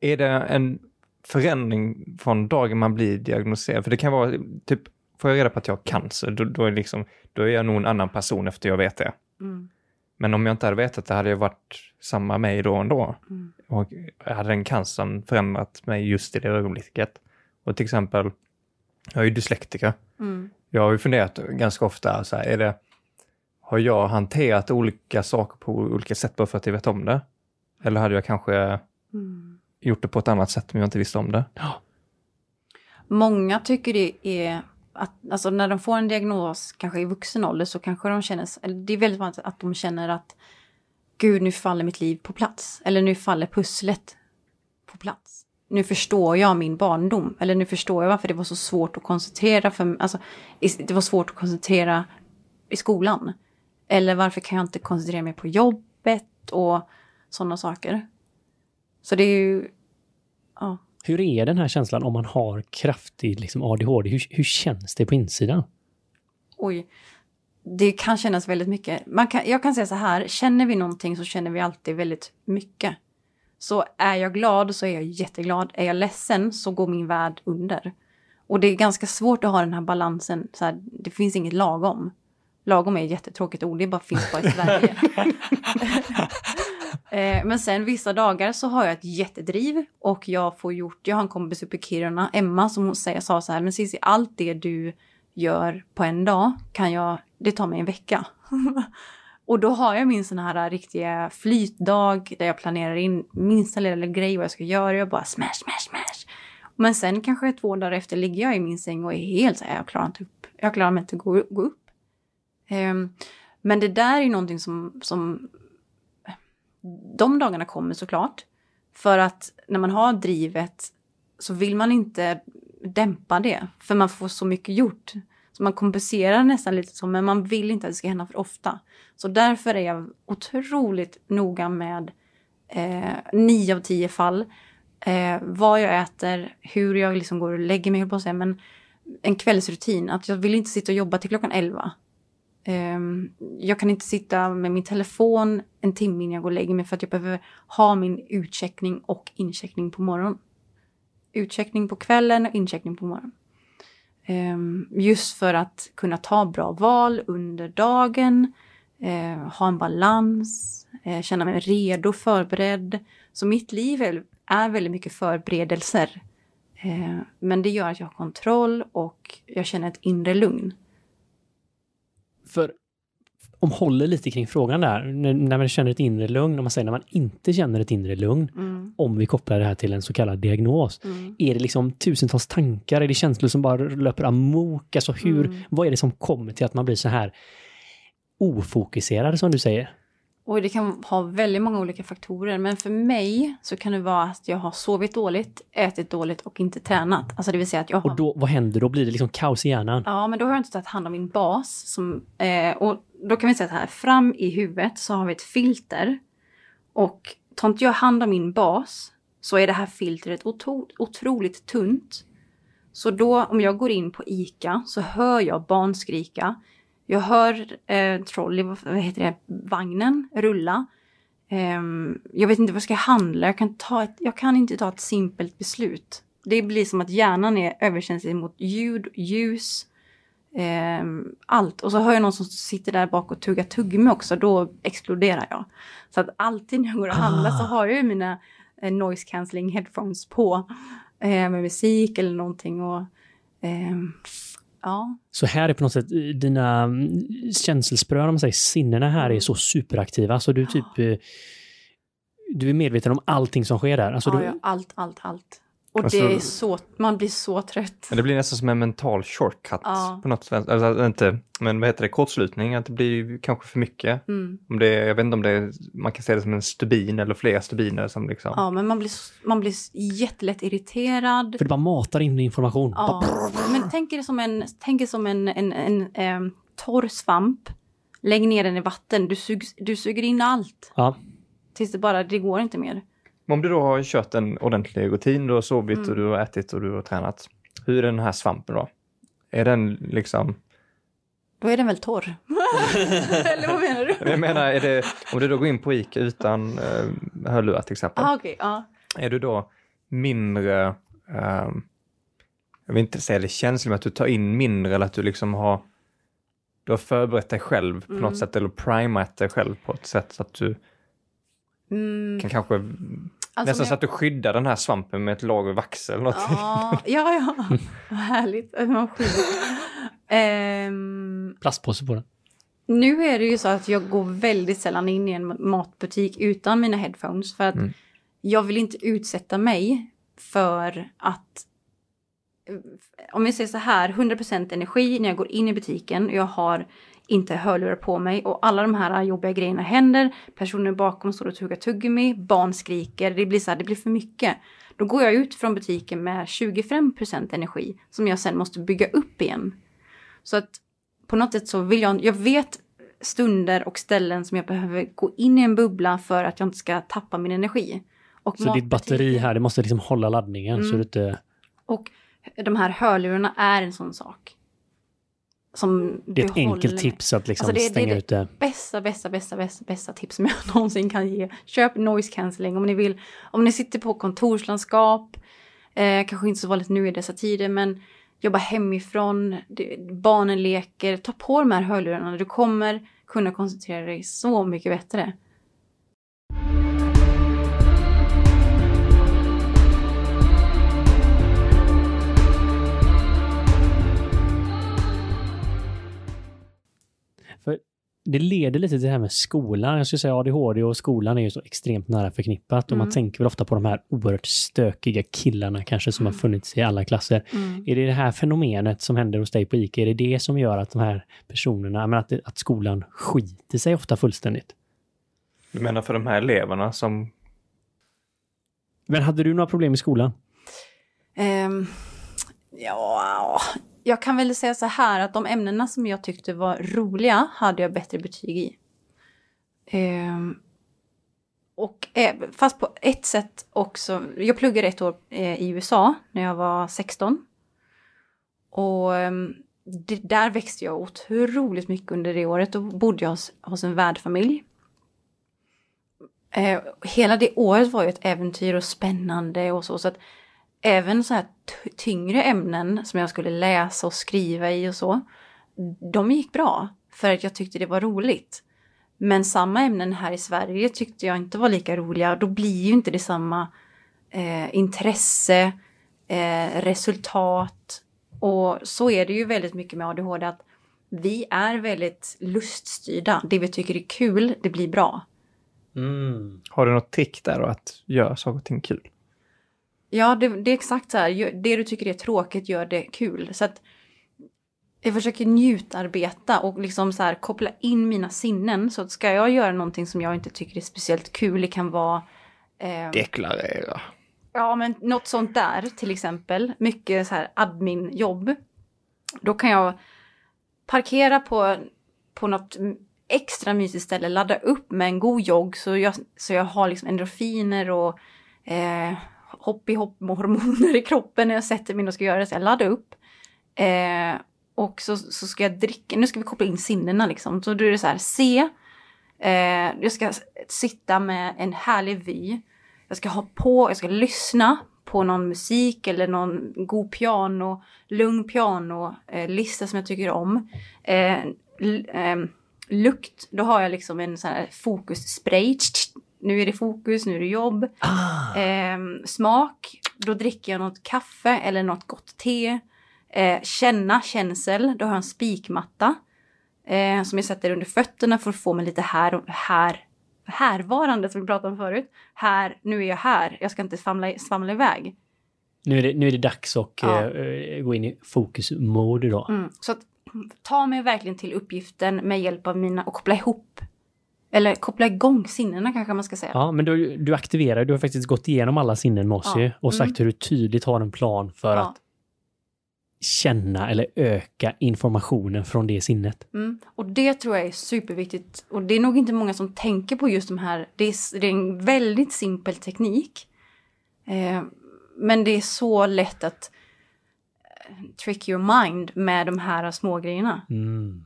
är det en förändring från dagen man blir diagnostiserad? För det kan vara, typ, får jag reda på att jag har cancer, då, då, är, liksom, då är jag nog en annan person efter jag vet det. Mm. Men om jag inte hade vetat det hade jag varit samma mig då ändå. Mm. Och hade den cancern förändrat mig just i det ögonblicket. Och till exempel, jag är ju dyslektiker. Mm. Jag har ju funderat ganska ofta, så här, är det, har jag hanterat olika saker på olika sätt bara för att jag vet om det? Eller hade jag kanske Mm. Gjort det på ett annat sätt om jag inte visste om det? Många tycker det är att, alltså när de får en diagnos, kanske i vuxen ålder, så kanske de känner, eller det är väldigt vanligt att de känner att gud, nu faller mitt liv på plats. Eller nu faller pusslet på plats. Nu förstår jag min barndom. Eller nu förstår jag varför det var så svårt att koncentrera för alltså, det var svårt att koncentrera i skolan. Eller varför kan jag inte koncentrera mig på jobbet och sådana saker. Så det är ju, ja. Hur är den här känslan om man har kraftig liksom, ADHD? Hur, hur känns det på insidan? Oj. Det kan kännas väldigt mycket. Man kan, jag kan säga så här, känner vi någonting så känner vi alltid väldigt mycket. Så är jag glad så är jag jätteglad. Är jag ledsen så går min värld under. Och det är ganska svårt att ha den här balansen. Så här, det finns inget lagom. Lagom är ett jättetråkigt ord, det bara finns bara i Sverige. Eh, Men sen vissa dagar så har jag ett jättedriv och jag får gjort, jag har en kompis uppe i Kiruna, Emma, som hon säger, sa så här, men Cissi, allt det du gör på en dag kan jag det tar mig en vecka. och då har jag min sån här riktiga flytdag där jag planerar in minsta lilla grej vad jag ska göra. Jag bara smash, smash, smash. Men sen kanske två dagar efter ligger jag i min säng och är helt så här, jag klarar inte upp. Jag klarar mig inte att gå, gå upp. Um, men det där är ju någonting som, som de dagarna kommer såklart. För att när man har drivet så vill man inte dämpa det. För man får så mycket gjort. Så man kompenserar nästan lite så, men man vill inte att det ska hända för ofta. Så därför är jag otroligt noga med eh, nio av tio fall. Eh, vad jag äter, hur jag liksom går och lägger mig, på sig, men en kvällsrutin. Att jag vill inte sitta och jobba till klockan elva. Ehm, jag kan inte sitta med min telefon en timme innan jag går och lägger mig för att jag behöver ha min utcheckning och incheckning på morgonen utcheckning på kvällen och incheckning på morgonen. Ehm, just för att kunna ta bra val under dagen, eh, ha en balans, eh, känna mig redo, förberedd. Så mitt liv är, väldigt mycket förberedelser. Ehm, men det gör att jag har kontroll och jag känner ett inre lugn. För om håller lite kring frågan där, när, man känner ett inre lugn, om man säger när man inte känner ett inre lugn, mm. om vi kopplar det här till en så kallad diagnos. Mm. Är det liksom tusentals tankar, är det känslor som bara löper amok? Alltså hur, mm. vad är det som kommer till att man blir så här ofokuserad som du säger? Och det kan ha väldigt många olika faktorer. Men för mig så kan det vara att jag har sovit dåligt, ätit dåligt och inte tränat. Alltså det vill säga att jag har... Och då, vad händer då? Blir det liksom kaos i hjärnan? Ja, men då har jag inte tagit hand om min bas. Som, eh, och då kan vi säga så här, fram i huvudet så har vi ett filter. Och tar inte jag hand om min bas så är det här filtret otro, otroligt tunt. Så då om jag går in på ICA så hör jag barn skrika. Jag hör eh, trolley, vad heter det, vagnen rulla. Eh, jag vet inte vad jag ska handla, jag kan, ta ett, jag kan inte ta ett simpelt beslut. Det blir som att hjärnan är överkänslig mot ljud, ljus, eh, allt. Och så hör jag någon som sitter där bak och tuggar tuggummi också, då exploderar jag. Så att alltid när jag går och handlar ah. så har jag ju mina eh, noise cancelling headphones på. Eh, med musik eller någonting. Och, ehm, Ja. Så här är på något sätt eh, dina mm, känselsprör, om man säger, sinnena här är mm. så superaktiva. Så du typ... Ja. Du är medveten om allting som sker där. Alltså ja, du... ja, allt, allt, allt. Och alltså, det är så, man blir så trött. Det blir nästan som en mental shortcut ja. på något sätt. Alltså, inte, men vad heter det, kortslutning, att det blir kanske för mycket. Mm. Om det, jag vet inte om det är, man kan se det som en stubin eller flera stubiner som liksom... Ja, men man blir, man blir jättelätt irriterad. För det bara matar in information. Ja, men tänk er som en, tänk er som en, en, en, en torr svamp. Lägg ner den i vatten, du, sug, du suger in allt. Ja. Tills det bara, det går inte mer. Om du då har kört en ordentlig rutin, du har sovit mm. och du har ätit och du har tränat. Hur är den här svampen då? Är den liksom... Då är den väl torr? Eller vad menar du? Jag menar, är det, om du då går in på ICA utan uh, hörlurar till exempel. Ah, okay, ah. Är du då mindre, um, jag vill inte säga det känsligt, men att du tar in mindre eller att du liksom har du har förberett dig själv på mm. något sätt eller primat dig själv på ett sätt så att du mm. kan kanske Alltså Nästan jag... så att du skyddar den här svampen med ett lager vax eller något. Ja, ja, ja. vad härligt. um, Plastpåse på den. Nu är det ju så att jag går väldigt sällan in i en matbutik utan mina headphones för att mm. jag vill inte utsätta mig för att om vi säger så här, 100% energi när jag går in i butiken. Jag har inte hörlurar på mig och alla de här jobbiga grejerna händer. Personen bakom står och tuggar tuggummi, barn skriker, det blir så här, det blir för mycket. Då går jag ut från butiken med 25% energi som jag sen måste bygga upp igen. Så att på något sätt så vill jag, jag vet stunder och ställen som jag behöver gå in i en bubbla för att jag inte ska tappa min energi. Och så ditt batteri här, det måste liksom hålla laddningen mm. så du inte... Och de här hörlurarna är en sån sak som det är ett enkelt tips att liksom alltså det, stänga det ut det. Bästa, bästa, bästa, bästa, bästa tips som jag någonsin kan ge. Köp noise cancelling om ni vill. Om ni sitter på kontorslandskap, eh, kanske inte så vanligt nu i dessa tider, men jobba hemifrån, barnen leker, ta på de här hörlurarna. Du kommer kunna koncentrera dig så mycket bättre. Det leder lite till det här med skolan. Jag skulle säga ADHD och skolan är ju så extremt nära förknippat och man Mm. tänker väl ofta på de här oerhört stökiga killarna kanske som har Mm. funnits i alla klasser. Mm. Är det det här fenomenet som händer hos dig på ICA, är det det som gör att de här personerna, men att, att skolan skiter sig ofta fullständigt? Du menar för de här eleverna som... Men hade du några problem i skolan? Ehm, ja, jag kan väl säga så här att de ämnena som jag tyckte var roliga hade jag bättre betyg i. Ehm, och eh, fast på ett sätt också, jag pluggade ett år eh, i USA när jag var 16. Och ehm, det, där växte jag otroligt mycket under det året. Då bodde jag hos, hos en värdfamilj. Eh, hela det året var ju ett äventyr och spännande och så. så att även så här tyngre ämnen som jag skulle läsa och skriva i och så, de gick bra för att jag tyckte det var roligt. Men samma ämnen här i Sverige tyckte jag inte var lika roliga. Då blir ju inte det samma eh, intresse, eh, resultat. Och så är det ju väldigt mycket med ADHD att vi är väldigt luststyrda. Det vi tycker är kul, det blir bra. Mm. Har du något trick där då att göra saker och ting kul? Ja, det, det är exakt så här. Det du tycker är tråkigt, gör det kul. Så att jag försöker njutarbeta och liksom så här koppla in mina sinnen. Så att ska jag göra någonting som jag inte tycker är speciellt kul, det kan vara... Eh, Deklarera. Ja, men något sånt där till exempel. Mycket så här admin-jobb. Då kan jag parkera på, på något extra mysigt ställe, ladda upp med en god jogg så jag, så jag har liksom endorfiner och eh, hopp i hopp hormoner i kroppen när jag sätter mig och ska göra det. Så jag laddar upp. Eh, och så, så ska jag dricka, nu ska vi koppla in sinnena liksom. Så då är det så här, se. Eh, jag ska sitta med en härlig vy. Jag ska ha på, jag ska lyssna på någon musik eller någon god piano, lugn piano, eh, lista som jag tycker om. Eh, eh lukt, då har jag liksom en sån här fokusspray. Nu är det fokus, nu är det jobb. Ah, Ehm, smak, då dricker jag något kaffe eller något gott te. Eh, känna, känsel, då har jag en spikmatta. Eh, som jag sätter under fötterna för att få mig lite här och här. Härvarande som vi pratade om förut. Här, nu är jag här. Jag ska inte svamla, svamla iväg. nu, är det, nu är det dags att Ja. eh, gå in i fokusmode då. Mm. Så att ta mig verkligen till uppgiften med hjälp av mina och koppla ihop. Eller koppla igång sinnena kanske man ska säga. Ja, men du, du aktiverar, du har faktiskt gått igenom alla sinnen med oss Ja. ju och sagt Mm. hur du tydligt har en plan för Ja. att känna eller öka informationen från det sinnet. Mm. Och det tror jag är superviktigt. Och det är nog inte många som tänker på just de här. Det är, det är en väldigt simpel teknik. Eh, men det är så lätt att eh, trick your mind med de här små grejerna. Mm.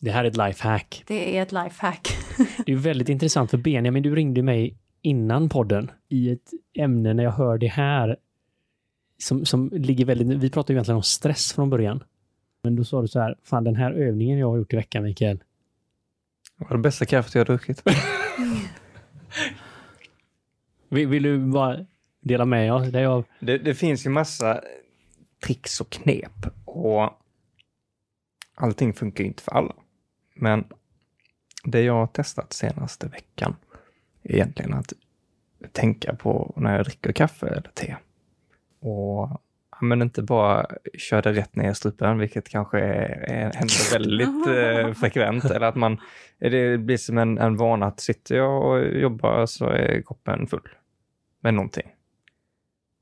Det här är ett lifehack. Det är ett lifehack. Det är väldigt intressant för Benjamin, du ringde mig innan podden i ett ämne när jag hör det här som, som ligger väldigt... Vi pratade ju egentligen om stress från början. Men då sa du så här, fan den här övningen jag har gjort i veckan Mikael, Det var det bästa kaffet jag har druckit. vill, vill du bara dela med dig av? Det, det finns ju massa tricks och knep och allting funkar ju inte för alla. Men det jag har testat senaste veckan är egentligen att tänka på när jag dricker kaffe eller te. Och men inte bara köra det rätt ner i strupen, vilket kanske är, är, händer väldigt eh, frekvent. Eller att man, det blir som en, en vana att sitter jag och jobbar så är koppen full med någonting.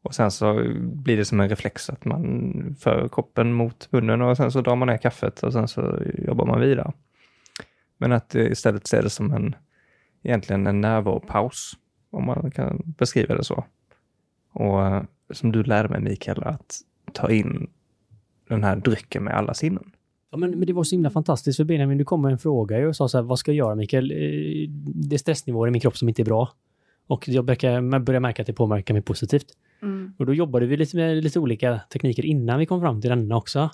Och sen så blir det som en reflex att man för koppen mot munnen och sen så drar man ner kaffet och sen så jobbar man vidare. Men att eh, istället se det som en, egentligen en närvaropaus, om man kan beskriva det så. Och eh, som du lärde mig Mikael, att ta in den här drycken med alla sinnen. Ja, men, men det var så himla fantastiskt för Benjamin, du kom med en fråga ju och sa så här, vad ska jag göra Mikael? Eh, Det är stressnivåer i min kropp som inte är bra. Och jag börjar, börjar märka att det påverkar mig positivt. Mm. Och då jobbade vi lite med lite olika tekniker innan vi kom fram till denna också.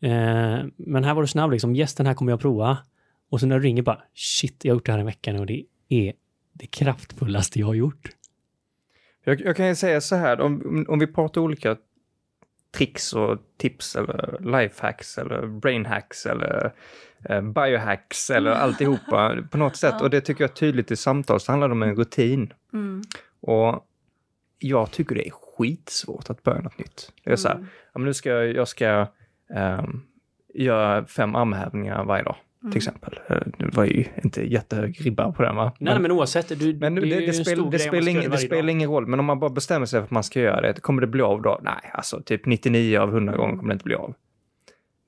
Eh, men här var du snabb liksom, yes den här kommer jag prova. Och så när du ringer bara, shit jag har gjort det här en vecka nu och det är det kraftfullaste jag har gjort. Jag, jag kan ju säga så här, om, om vi pratar olika tricks och tips eller lifehacks eller brainhacks eller eh, biohacks eller alltihopa på något sätt. Och det tycker jag är tydligt i samtal så handlar det om en rutin. Mm. Och jag tycker det är skitsvårt att börja något nytt. Det är så här, ja, men nu ska jag, jag ska ehm, göra fem armhävningar varje dag. Till exempel. Eh, Det var ju inte jättehög ribba på den va? Nej, men, men oavsett. Du, Men det, det, det, det, grej om man spelar ingen, det spelar ingen roll, men om man bara bestämmer sig för att man ska göra det, kommer det bli av då? Nej, alltså typ 99 av 100 gånger kommer det inte bli av.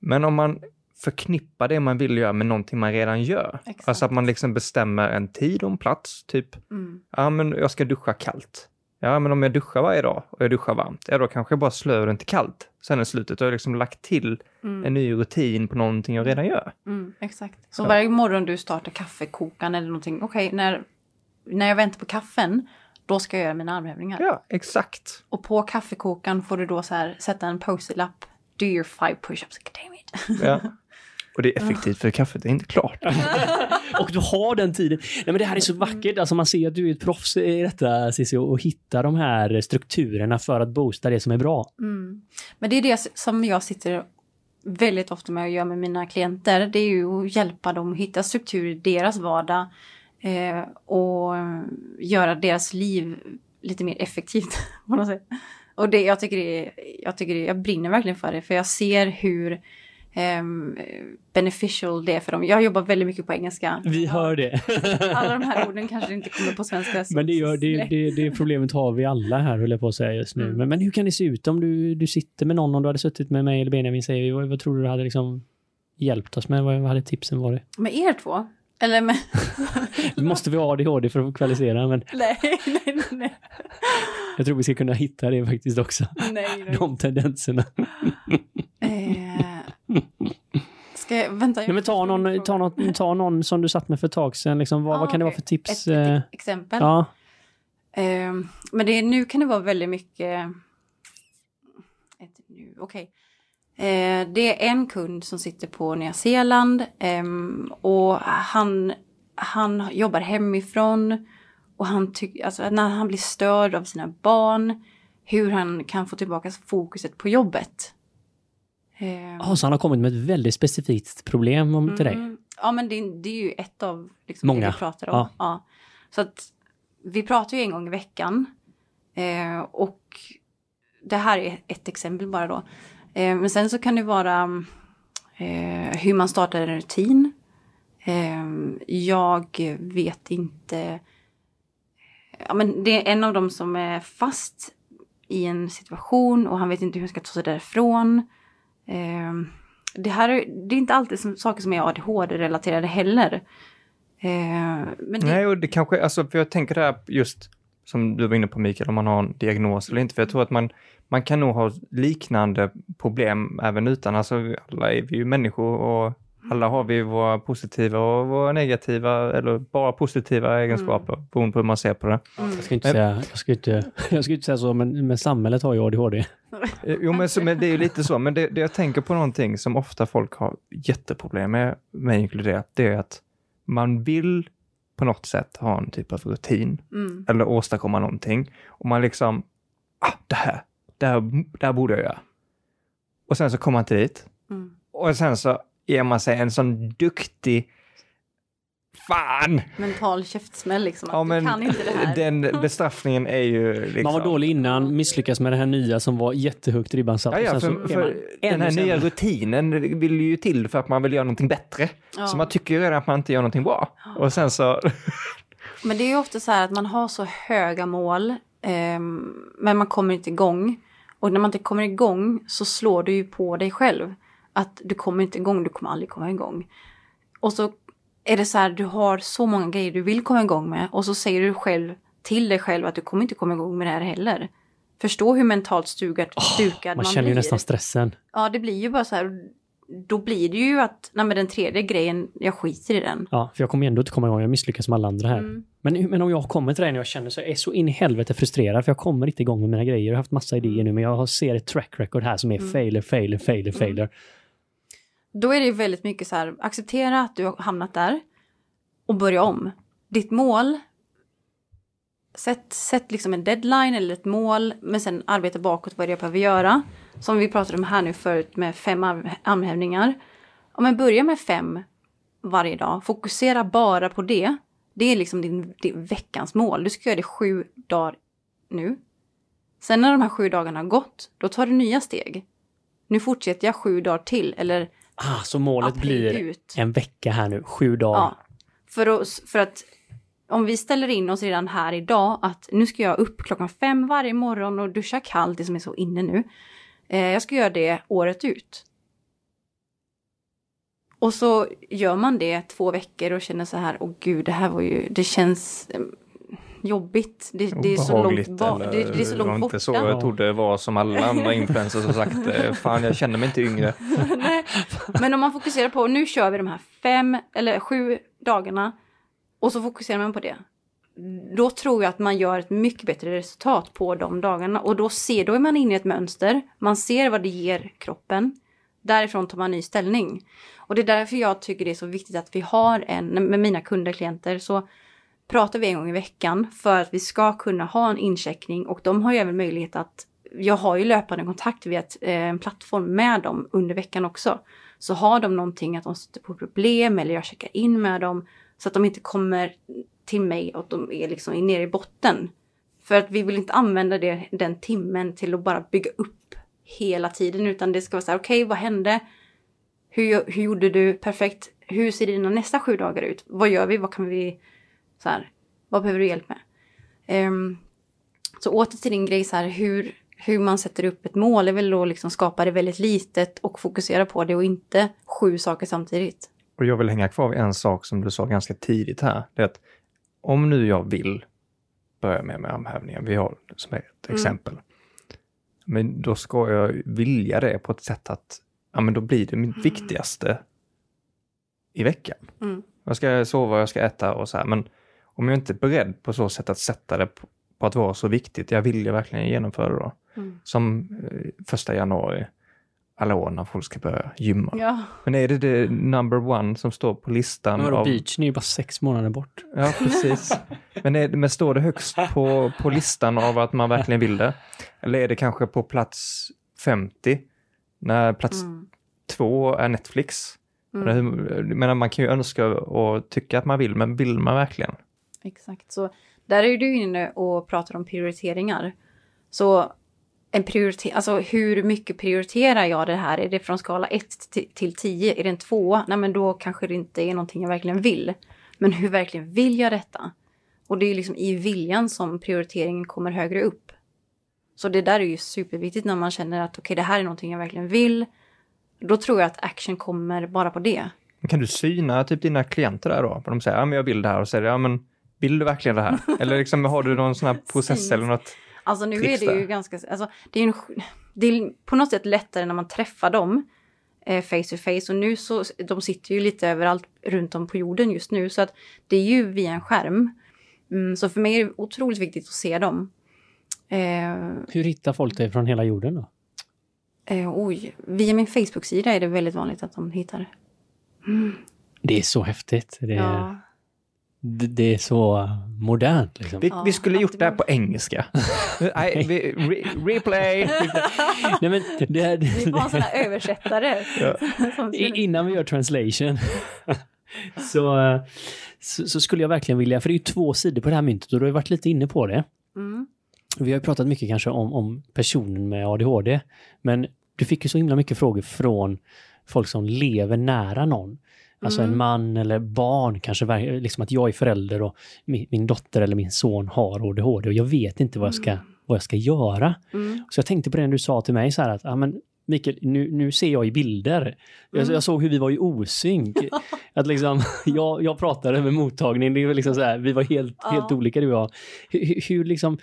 Men om man förknippar det man vill göra med någonting man redan gör, Exakt. alltså att man liksom bestämmer en tid och en plats, typ, Mm. ja men jag ska duscha kallt. Ja, men om jag duschar varje dag och jag duschar varmt, ja då kanske jag bara slår den till kallt. Sen i slutet har jag liksom lagt till Mm. en ny rutin på någonting jag redan gör. Mm, exakt. Så Så. varje morgon du startar kaffekokaren eller någonting, okej, när, när jag väntar på kaffen, då ska jag göra mina armhävningar. Ja, exakt. Och på kaffekokaren får du då så här, sätta en post-it-lapp, do your five push-ups, damn it. Ja. Och det är effektivt för kaffet är inte klart. Och du har den tiden. Nej, men det här är så vackert. Alltså man ser att du är ett proffs i detta Cissi och och hitta de här strukturerna för att boosta det som är bra. Mm. Men det är det som jag sitter väldigt ofta med att göra med mina klienter. Det är ju att hjälpa dem att hitta struktur i deras vardag eh, och göra deras liv lite mer effektivt. På något sätt. Och det, jag, tycker det, är- jag, tycker det, jag brinner verkligen för det för jag ser hur ehm, beneficial det är för dem. Jag jobbar väldigt mycket på engelska. Vi hör det. Alla de här orden kanske inte kommer på svenska. Men det, gör, det, det, det problemet har vi alla här, höll jag på att säga just nu. Mm. Men, men hur kan det se ut om du, du sitter med någon, om du hade suttit med mig eller Benjamin, säger vad, vad tror du du hade liksom hjälpt oss med? Vad, vad hade tipsen varit? Med er två? Eller med... Måste vi ha ADHD för att kvalificera? Men nej, nej, nej. jag tror vi ska kunna hitta det faktiskt också. nej, nej. De tendenserna. Eh, ska jag, vänta. jag Nej, men ta, någon, ta, något, ta någon som du satt med för ett tag sedan. Liksom, vad, Ah, vad kan det vara för tips? Ett, eh, ett exempel. Ja, Eh, men det, nu kan det vara väldigt mycket... Okej. Eh, det är en kund som sitter på Nya Zeeland ehm, och han, han jobbar hemifrån och han tycker, alltså när han blir störd av sina barn, hur han kan få tillbaka fokuset på jobbet. Ehm, Ah, så han har kommit med ett väldigt specifikt problem om, till dig. Mm. Ja, men det, det är ju ett av liksom, Många. det vi pratar om. Ja. Ja. Så att vi pratar ju en gång i veckan. Eh, och det här är ett exempel bara då. Eh, men sen så kan det vara eh, hur man startar en rutin. Eh, jag vet inte. Ja, men det är en av dem som är fast i en situation och han vet inte hur han ska ta sig därifrån. Eh, det här är, det är inte alltid som, saker som är ADHD-relaterade heller. Eh, men det, Nej, och det kanske, alltså för jag tänker det här just som du var inne på Mikael, om man har en diagnos eller inte, för jag tror att man, man kan nog ha liknande problem även utan, alltså alla är vi ju människor och alla har vi våra positiva och våra negativa eller bara positiva egenskaper beroende på hur man ser på det. mm, Jag ska inte Men- säga, jag ska inte, jag ska inte säga så, men, men samhället har ju ADHD. Eh, Jo, men, så, men det är ju lite så, men det, det jag tänker på någonting som ofta folk har jätteproblem med, mig inkluderat, det är att man vill på något sätt ha en typ av rutin mm, eller åstadkomma någonting. Och man liksom, ah, det här, det här, det här borde jag göra. Och sen så kommer man inte dit. mm. Och sen så ger man sig en sån duktig, fan! Mental käftsmäll liksom. Att Ja, men du kan inte det här. den bestraffningen är ju liksom... Man var dålig innan, misslyckas med det här nya som var jättehögt ribban satt. Ja, ja, för, för den här nya rutinen vill ju till för att man vill göra någonting bättre. Ja. Så man tycker ju redan att man inte gör någonting bra. Och sen så... Men det är ju ofta så här att man har så höga mål, ehm, men man kommer inte igång. Och när man inte kommer igång så slår du ju på dig själv. Att du kommer inte igång, du kommer aldrig komma igång. Och så är det så här, du har så många grejer du vill komma igång med. Och så säger du själv till dig själv att du kommer inte komma igång med det här heller. Förstå hur mentalt stugad, stukad Man man, känner ju blir. nästan stressen. Ja, det blir ju bara så här. Då blir det ju att, nej men den tredje grejen, jag skiter i den. Ja, för jag kommer ju ändå inte komma igång. Jag misslyckas som alla andra här. Mm. Men, men om jag kommer till det när jag känner så jag är så in i helvete frustrerad för jag kommer inte igång med mina grejer. Jag har haft massa idéer nu men jag ser ett track record här som är Mm. failure, failure, failure, failure. Då är det ju väldigt mycket så här, acceptera att du har hamnat där och börja om. Ditt mål sätt, sätt liksom en deadline eller ett mål, men sen arbeta bakåt vad det är jag behöver göra. Som vi pratade om här nu förut med fem armhävningar. Om man börjar med fem varje dag, fokusera bara på det. Det är liksom din, din veckans mål. Du ska göra det sju dagar nu. Sen när de här sju dagarna har gått, då tar du nya steg. Nu fortsätter jag sju dagar till, eller Ah, så målet april blir ut. en vecka här nu, sju dagar. Ja. För att, för att om vi ställer in oss redan här idag att nu ska jag upp klockan fem varje morgon och duscha kallt, det som är så inne nu. Eh, jag ska göra det året ut. Och så gör man det två veckor och känner så här, åh gud, det här var ju, det känns jobbigt. Det, det är så långt, ba- det, det är så det var långt inte så borta. jag trodde det var som alla andra influencers har sagt. eh, Fan, jag känner mig inte yngre. Nej. Men om man fokuserar på, nu kör vi de här fem eller sju dagarna och så fokuserar man på det. Då tror jag att man gör ett mycket bättre resultat på de dagarna och då ser, då är man inne i ett mönster. Man ser vad det ger kroppen. Därifrån tar man ny ställning. Och det är därför jag tycker det är så viktigt att vi har en, med mina kunder, klienter, så pratar vi en gång i veckan för att vi ska kunna ha en incheckning och de har ju även möjlighet att jag har ju löpande kontakt via ett, eh, en plattform med dem under veckan också. Så har de någonting att de stöter på problem eller jag checkar in med dem så att de inte kommer till mig och de är liksom nere i botten. För att vi vill inte använda det, den timmen till att bara bygga upp hela tiden utan det ska vara så här, okej vad hände? Hur, hur gjorde du? Perfekt. Hur ser dina nästa sju dagar ut? Vad gör vi? Vad kan vi så här, vad behöver du hjälp med? Ehm, så åter till din grej så här, hur, hur man sätter upp ett mål är väl då liksom skapa det väldigt litet och fokusera på det och inte sju saker samtidigt. Och jag vill hänga kvar vid en sak som du sa ganska tidigt här. Det är att om nu jag vill börja med, med armhävningar, vi har som ett exempel. Men då ska jag vilja det på ett sätt att, ja men då blir det mitt viktigaste i veckan. Mm. Jag ska sova, jag ska äta och så här. Men om jag inte är beredd på så sätt att sätta det på, på att vara så viktigt, jag vill ju verkligen genomföra det då. Mm. Som eh, första januari, alla år när folk ska börja gymma. Ja, Men är det det number one som står på listan? Men vadå, av... beachen är ju bara sex månader bort. Ja, precis. Men, är, men står det högst på, på listan av att man verkligen vill det? Eller är det kanske på plats 50? När plats mm. två är Netflix? Mm. Jag menar, man kan ju önska och tycka att man vill, men vill man verkligen? Exakt. Så där är du inne och pratar om prioriteringar. Så en prioriter alltså hur mycket prioriterar jag det här? Är det från skala 1 till 10? Är det en 2? Nej, men då kanske det inte är någonting jag verkligen vill. Men hur verkligen vill jag detta? Och det är liksom i viljan som prioriteringen kommer högre upp. Så det där är ju superviktigt när man känner att okej, det här är någonting jag verkligen vill. Då tror jag att action kommer bara på det. Kan du syna typ dina klienter där då? För de säger, ja men jag vill det här och säger, ja men vill du verkligen det här? Eller liksom har du någon sån här process eller något? Alltså nu är det ju ganska, alltså det är, ju en, det är på något sätt lättare när man träffar dem eh, face to face och nu så, de sitter ju lite överallt runt om på jorden just nu så att det är ju via en skärm. Mm, så för mig är det otroligt viktigt att se dem. Eh, Hur hittar folk dig från hela jorden då? eh, oj, via min Facebook-sida är det väldigt vanligt att de hittar. Det är så häftigt. Det är, Ja. Det, det är så modernt. Liksom. Vi, vi skulle gjort det här på engelska. Nej, vi, re, replay! Nej, men det, är- Vi får ha här översättare. Innan vi gör translation så, så, så skulle jag verkligen vilja, för det är ju två sidor på det här myntet och du har varit lite inne på det. Mm. Vi har ju pratat mycket kanske om, om personen med ADHD, men du fick ju så himla mycket frågor från folk som lever nära någon. Alltså Mm. en man eller barn, kanske liksom att jag är förälder och min, min dotter eller min son har ADHD och jag vet inte vad jag ska, vad jag ska göra. Mm. Så jag tänkte på det du sa till mig så här att, ja men Mikael, nu, nu ser jag i bilder. Jag, Mm. jag såg hur vi var i osynk. att liksom, jag, jag pratade med mottagningen, det var liksom så här, vi var helt, Ja. helt olika du och jag. Hur, hur- hur, liksom,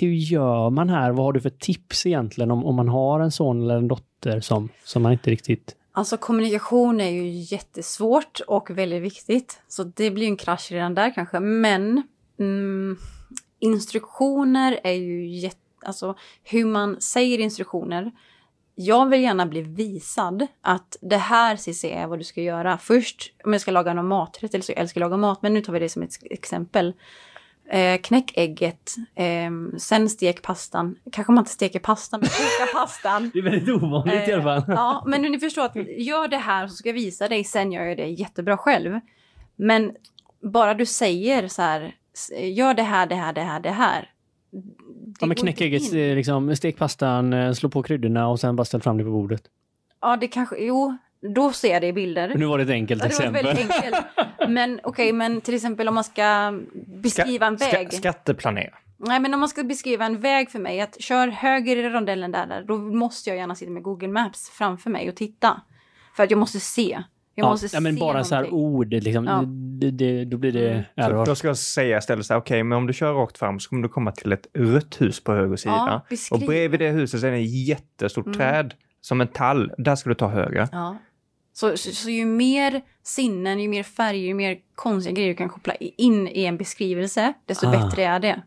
hur gör man här? Vad har du för tips egentligen om, om man har en son eller en dotter som, som man inte riktigt... Alltså kommunikation är ju jättesvårt och väldigt viktigt. Så det blir ju en krasch redan där kanske. Men mm, instruktioner är ju jätte... Alltså hur man säger instruktioner. Jag vill gärna bli visad att det här CC är vad du ska göra. Först om jag ska laga någon maträtt eller så jag älskar att laga mat, men nu tar vi det som ett exempel. Eh, knäck ägget, eh, sen stek pastan. Kanske man inte steker pastan, men koka pastan. Det är väldigt ovanligt i alla fall. Eh, ja, men ni förstår att gör det här så ska jag visa dig, sen gör jag det jättebra själv. Men bara du säger så här, gör det här, det här, det här, det här. Ja, det men går knäck ägget, eh, liksom, stek pastan, eh, slå på kryddorna och sen bara ställ fram det på bordet. Ja, det kanske, jo, då ser jag det i bilder. Nu var det ett enkelt Ja, det var exempel. väldigt enkelt. Men okej, men till exempel om man ska beskriva en väg. Ska, skatteplanera. Nej, men om man ska beskriva en väg för mig, att kör höger i rondellen där, där, då måste jag gärna sitta med Google Maps framför mig och titta. För att jag måste se. Jag Ja, måste ja, men se bara så här någonting. ord, liksom, Ja. det, det, då blir det Mm. Så error. då ska jag säga istället så här, okej, men om du kör rakt fram så kommer du komma till ett rött hus på höger sida. Ja, och bredvid det huset så är det ett jättestort Mm. träd, som en tall. Där ska du ta höger. Ja. Så, så, så ju mer sinnen, ju mer färger, ju mer konstiga grejer du kan koppla in i en beskrivelse, desto Ah. bättre är det.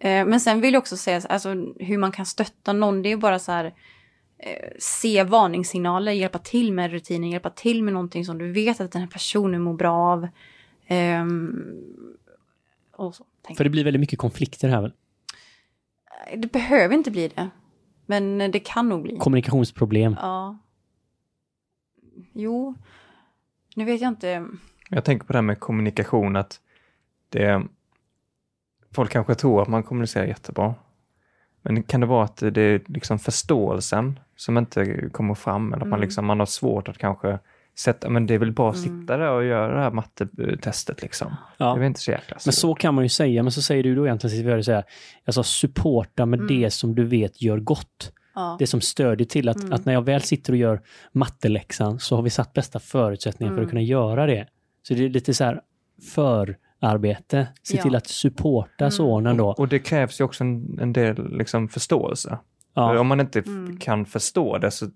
Eh, Men sen vill jag också säga alltså, hur man kan stötta någon. Det är bara så här, eh, se varningssignaler, hjälpa till med rutinen, hjälpa till med någonting som du vet att den här personen mår bra av. Och så, För det blir väldigt mycket konflikter här väl? jag. det behöver inte bli det, men det kan nog bli. Kommunikationsproblem. Ja. Jo, nu vet jag inte. Jag tänker på det här med kommunikation, att det, folk kanske tror att man kommunicerar jättebra. Men kan det vara att det är liksom förståelsen som inte kommer fram, eller att man, Mm. liksom, man har svårt att kanske sätta, men det är väl bara att Mm. sitta där och göra det här mattetestet liksom. Det är Ja. väl inte så jäkla Men svårt. så kan man ju säga, men så säger du då egentligen, och säger, alltså supporta med Mm. det som du vet gör gott. Ja. Det som stödjer till att, Mm. att när jag väl sitter och gör matteläxan så har vi satt bästa förutsättningar för Mm. att kunna göra det. Så det är lite så här förarbete. Se Ja. till att supporta Mm. sonen då. Och det krävs ju också en, en del liksom, förstörelse. För Ja. om man inte Mm. kan förstå det, så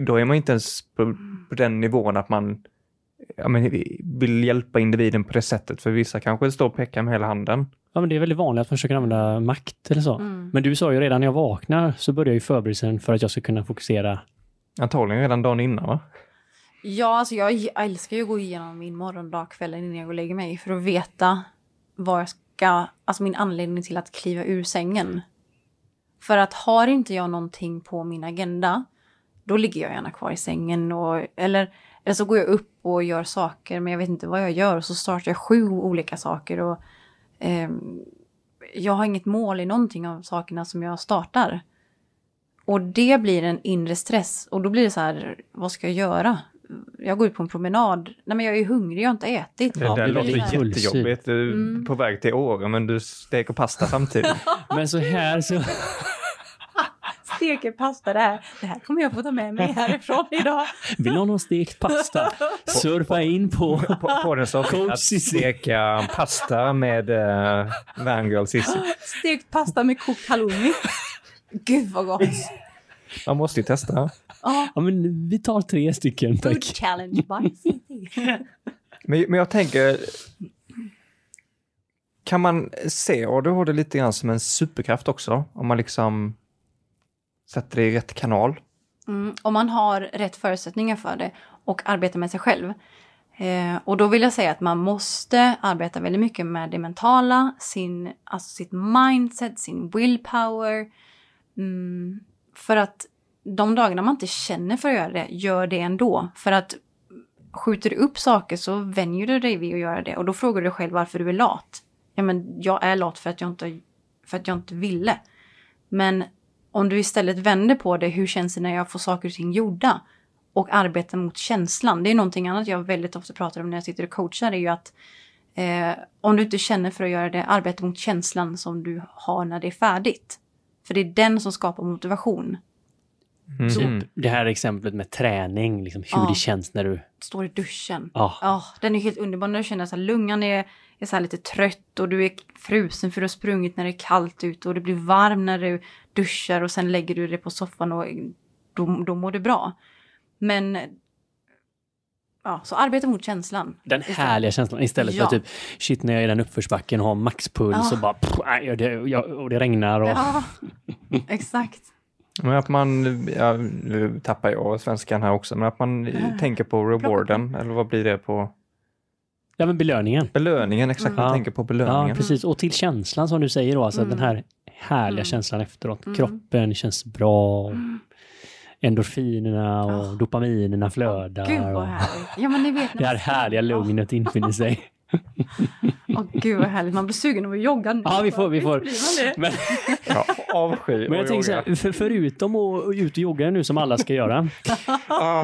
då är man inte ens på, på den nivån att man ja, men, vill hjälpa individen på det sättet. För vissa kanske står och pekar med hela handen. ja, men det är väldigt vanligt att man försöker använda makt eller så. Mm. Men du sa ju redan när jag vaknar så börjar ju förberedelsen för att jag ska kunna fokusera. Antagligen redan dagen innan va? Ja, alltså jag älskar ju att gå igenom min morgondag kvällen innan jag går och lägger mig för att veta vad jag ska, alltså min anledning till att kliva ur sängen. För att har inte jag någonting på min agenda, då ligger jag gärna kvar i sängen och, eller, eller så går jag upp och gör saker men jag vet inte vad jag gör och så startar jag sju olika saker och ehm, jag har inget mål i någonting av sakerna som jag startar. Och det blir en inre stress och då blir det så här, vad ska jag göra? Jag går ut på en promenad. Nej men jag är hungrig, jag har inte ätit. Det där det låter jättejobbigt. Du är Mm. på väg till Åre men du steker pasta samtidigt. Men så här så... Steker pasta där. Det här kommer jag få ta med mig härifrån idag. Vill någon ha stekt pasta? Surfa in på... på, på den så Coach att steka pasta med uh, Vangirl Cissi. Stekt pasta med kokt halloumi. Gud vad gott. Man måste ju testa. Ja, Ja, men vi tar tre stycken, food tack. challenge by. Men, men jag tänker, kan man se ADHD lite grann som en superkraft också? Om man liksom sätter det i rätt kanal. Mm, om man har rätt förutsättningar för det och arbetar med sig själv. Eh, och då vill jag säga att man måste arbeta väldigt mycket med det mentala, sin, alltså sitt mindset, sin willpower. Mm, för att de dagarna man inte känner för att göra det, gör det ändå. För att skjuter du upp saker så vänjer du dig vid att göra det och då frågar du dig själv varför du är lat. Ja men jag är lat för att jag inte, för att jag inte ville. Men om du istället vänder på det, hur känns det när jag får saker och ting gjorda? Och arbetar mot känslan. Det är någonting annat jag väldigt ofta pratar om när jag sitter och coachar. Är ju att eh, om du inte känner för att göra det, arbeta mot känslan som du har när det är färdigt. För det är den som skapar motivation. Mhm. Det här exemplet med träning, liksom hur Ja. det känns när du... Står i duschen. Ja. Ja, den är helt underbar när du känner att lungan är, är så här lite trött och du är frusen för du har sprungit när det är kallt ute och det blir varm när du duschar och sen lägger du dig på soffan och då, då mår du bra. Men ja, så arbeta mot känslan. Den Istället. härliga känslan istället Ja. för typ shit när jag är i den uppförsbacken och har maxpuls Ja. och bara pff, nej, det, och det regnar och... Ja, exakt. Men att man, ja, nu tappar jag svenskan här också, men att man Ja. tänker på rewarden, eller vad blir det på Ja, men belöningen. Belöningen, exakt. Jag Ja. tänker på Ja, belöningen. precis. Och till känslan som du säger då, alltså Mm. den här härliga Mm. känslan efteråt. Mm. Kroppen känns bra. Mm. Endorfinerna och Ja. dopaminerna flödar. Gud vad härligt. Ja men ni vet. när det här man- härliga lugnet infinner sig. Åh gud vad härligt. Man blir sugen av att jogga nu. Ja, vi får- vi får. Men, Ja, avsky men jag tänker så här, för, förutom att ut och jogga nu som alla ska göra. Ah,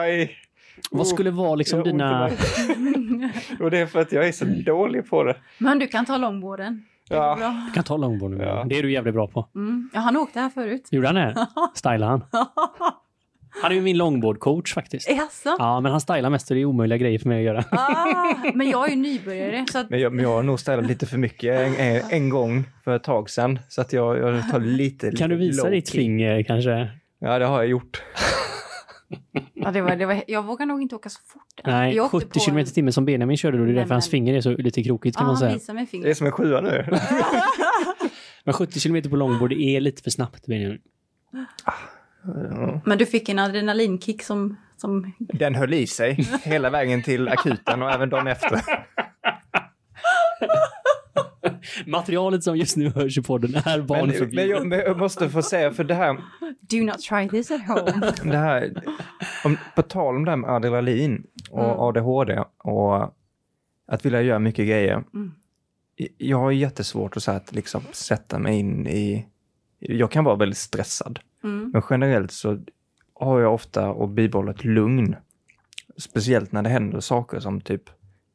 aj. Vad skulle vara liksom i dina... Och det är för att jag är så dålig på det. Men du kan ta långborden. Ja. Jag kan ta långbord nu. Ja. Det är du jävligt bra på. Mm. Ja, han åkte här förut. Gjorde han det? Stylade han? Han är ju min longboardcoach faktiskt. Jaså? Ja, men han stylar mest och det är omöjliga grejer för mig att göra. Ah, men jag är ju nybörjare så att Men jag, men jag har nog ställt lite för mycket en, en, en gång för ett tag sedan. Så att jag, jag tar lite Kan du visa ditt finger kanske? Ja, det har jag gjort. ja, det var, det var, jag vågar nog inte åka så fort. Nej, jag åkte 70 på- km i timmen som Benjamin körde då. Det är därför hans finger är så lite krokigt kan Ja, man säga. visar mig Det är som en sjua nu. Men 70 km på longboard är lite för snabbt Benjamin. Ja. Men du fick en adrenalinkick som... som Den höll i sig hela vägen till akuten och även dagen efter. Materialet som just nu hörs i podden är Men, men, jag, barnförbjudet. men jag måste få säga, för det här, Do not try this at home. det här om, på tal om det här med adrenalin och Mm. ADHD och att vilja göra mycket grejer. Mm. Jag har jättesvårt att, så här, att liksom, sätta mig in i... Jag kan vara väldigt stressad. Mm. Men generellt så har jag ofta och bibehållit lugn. Speciellt när det händer saker som typ,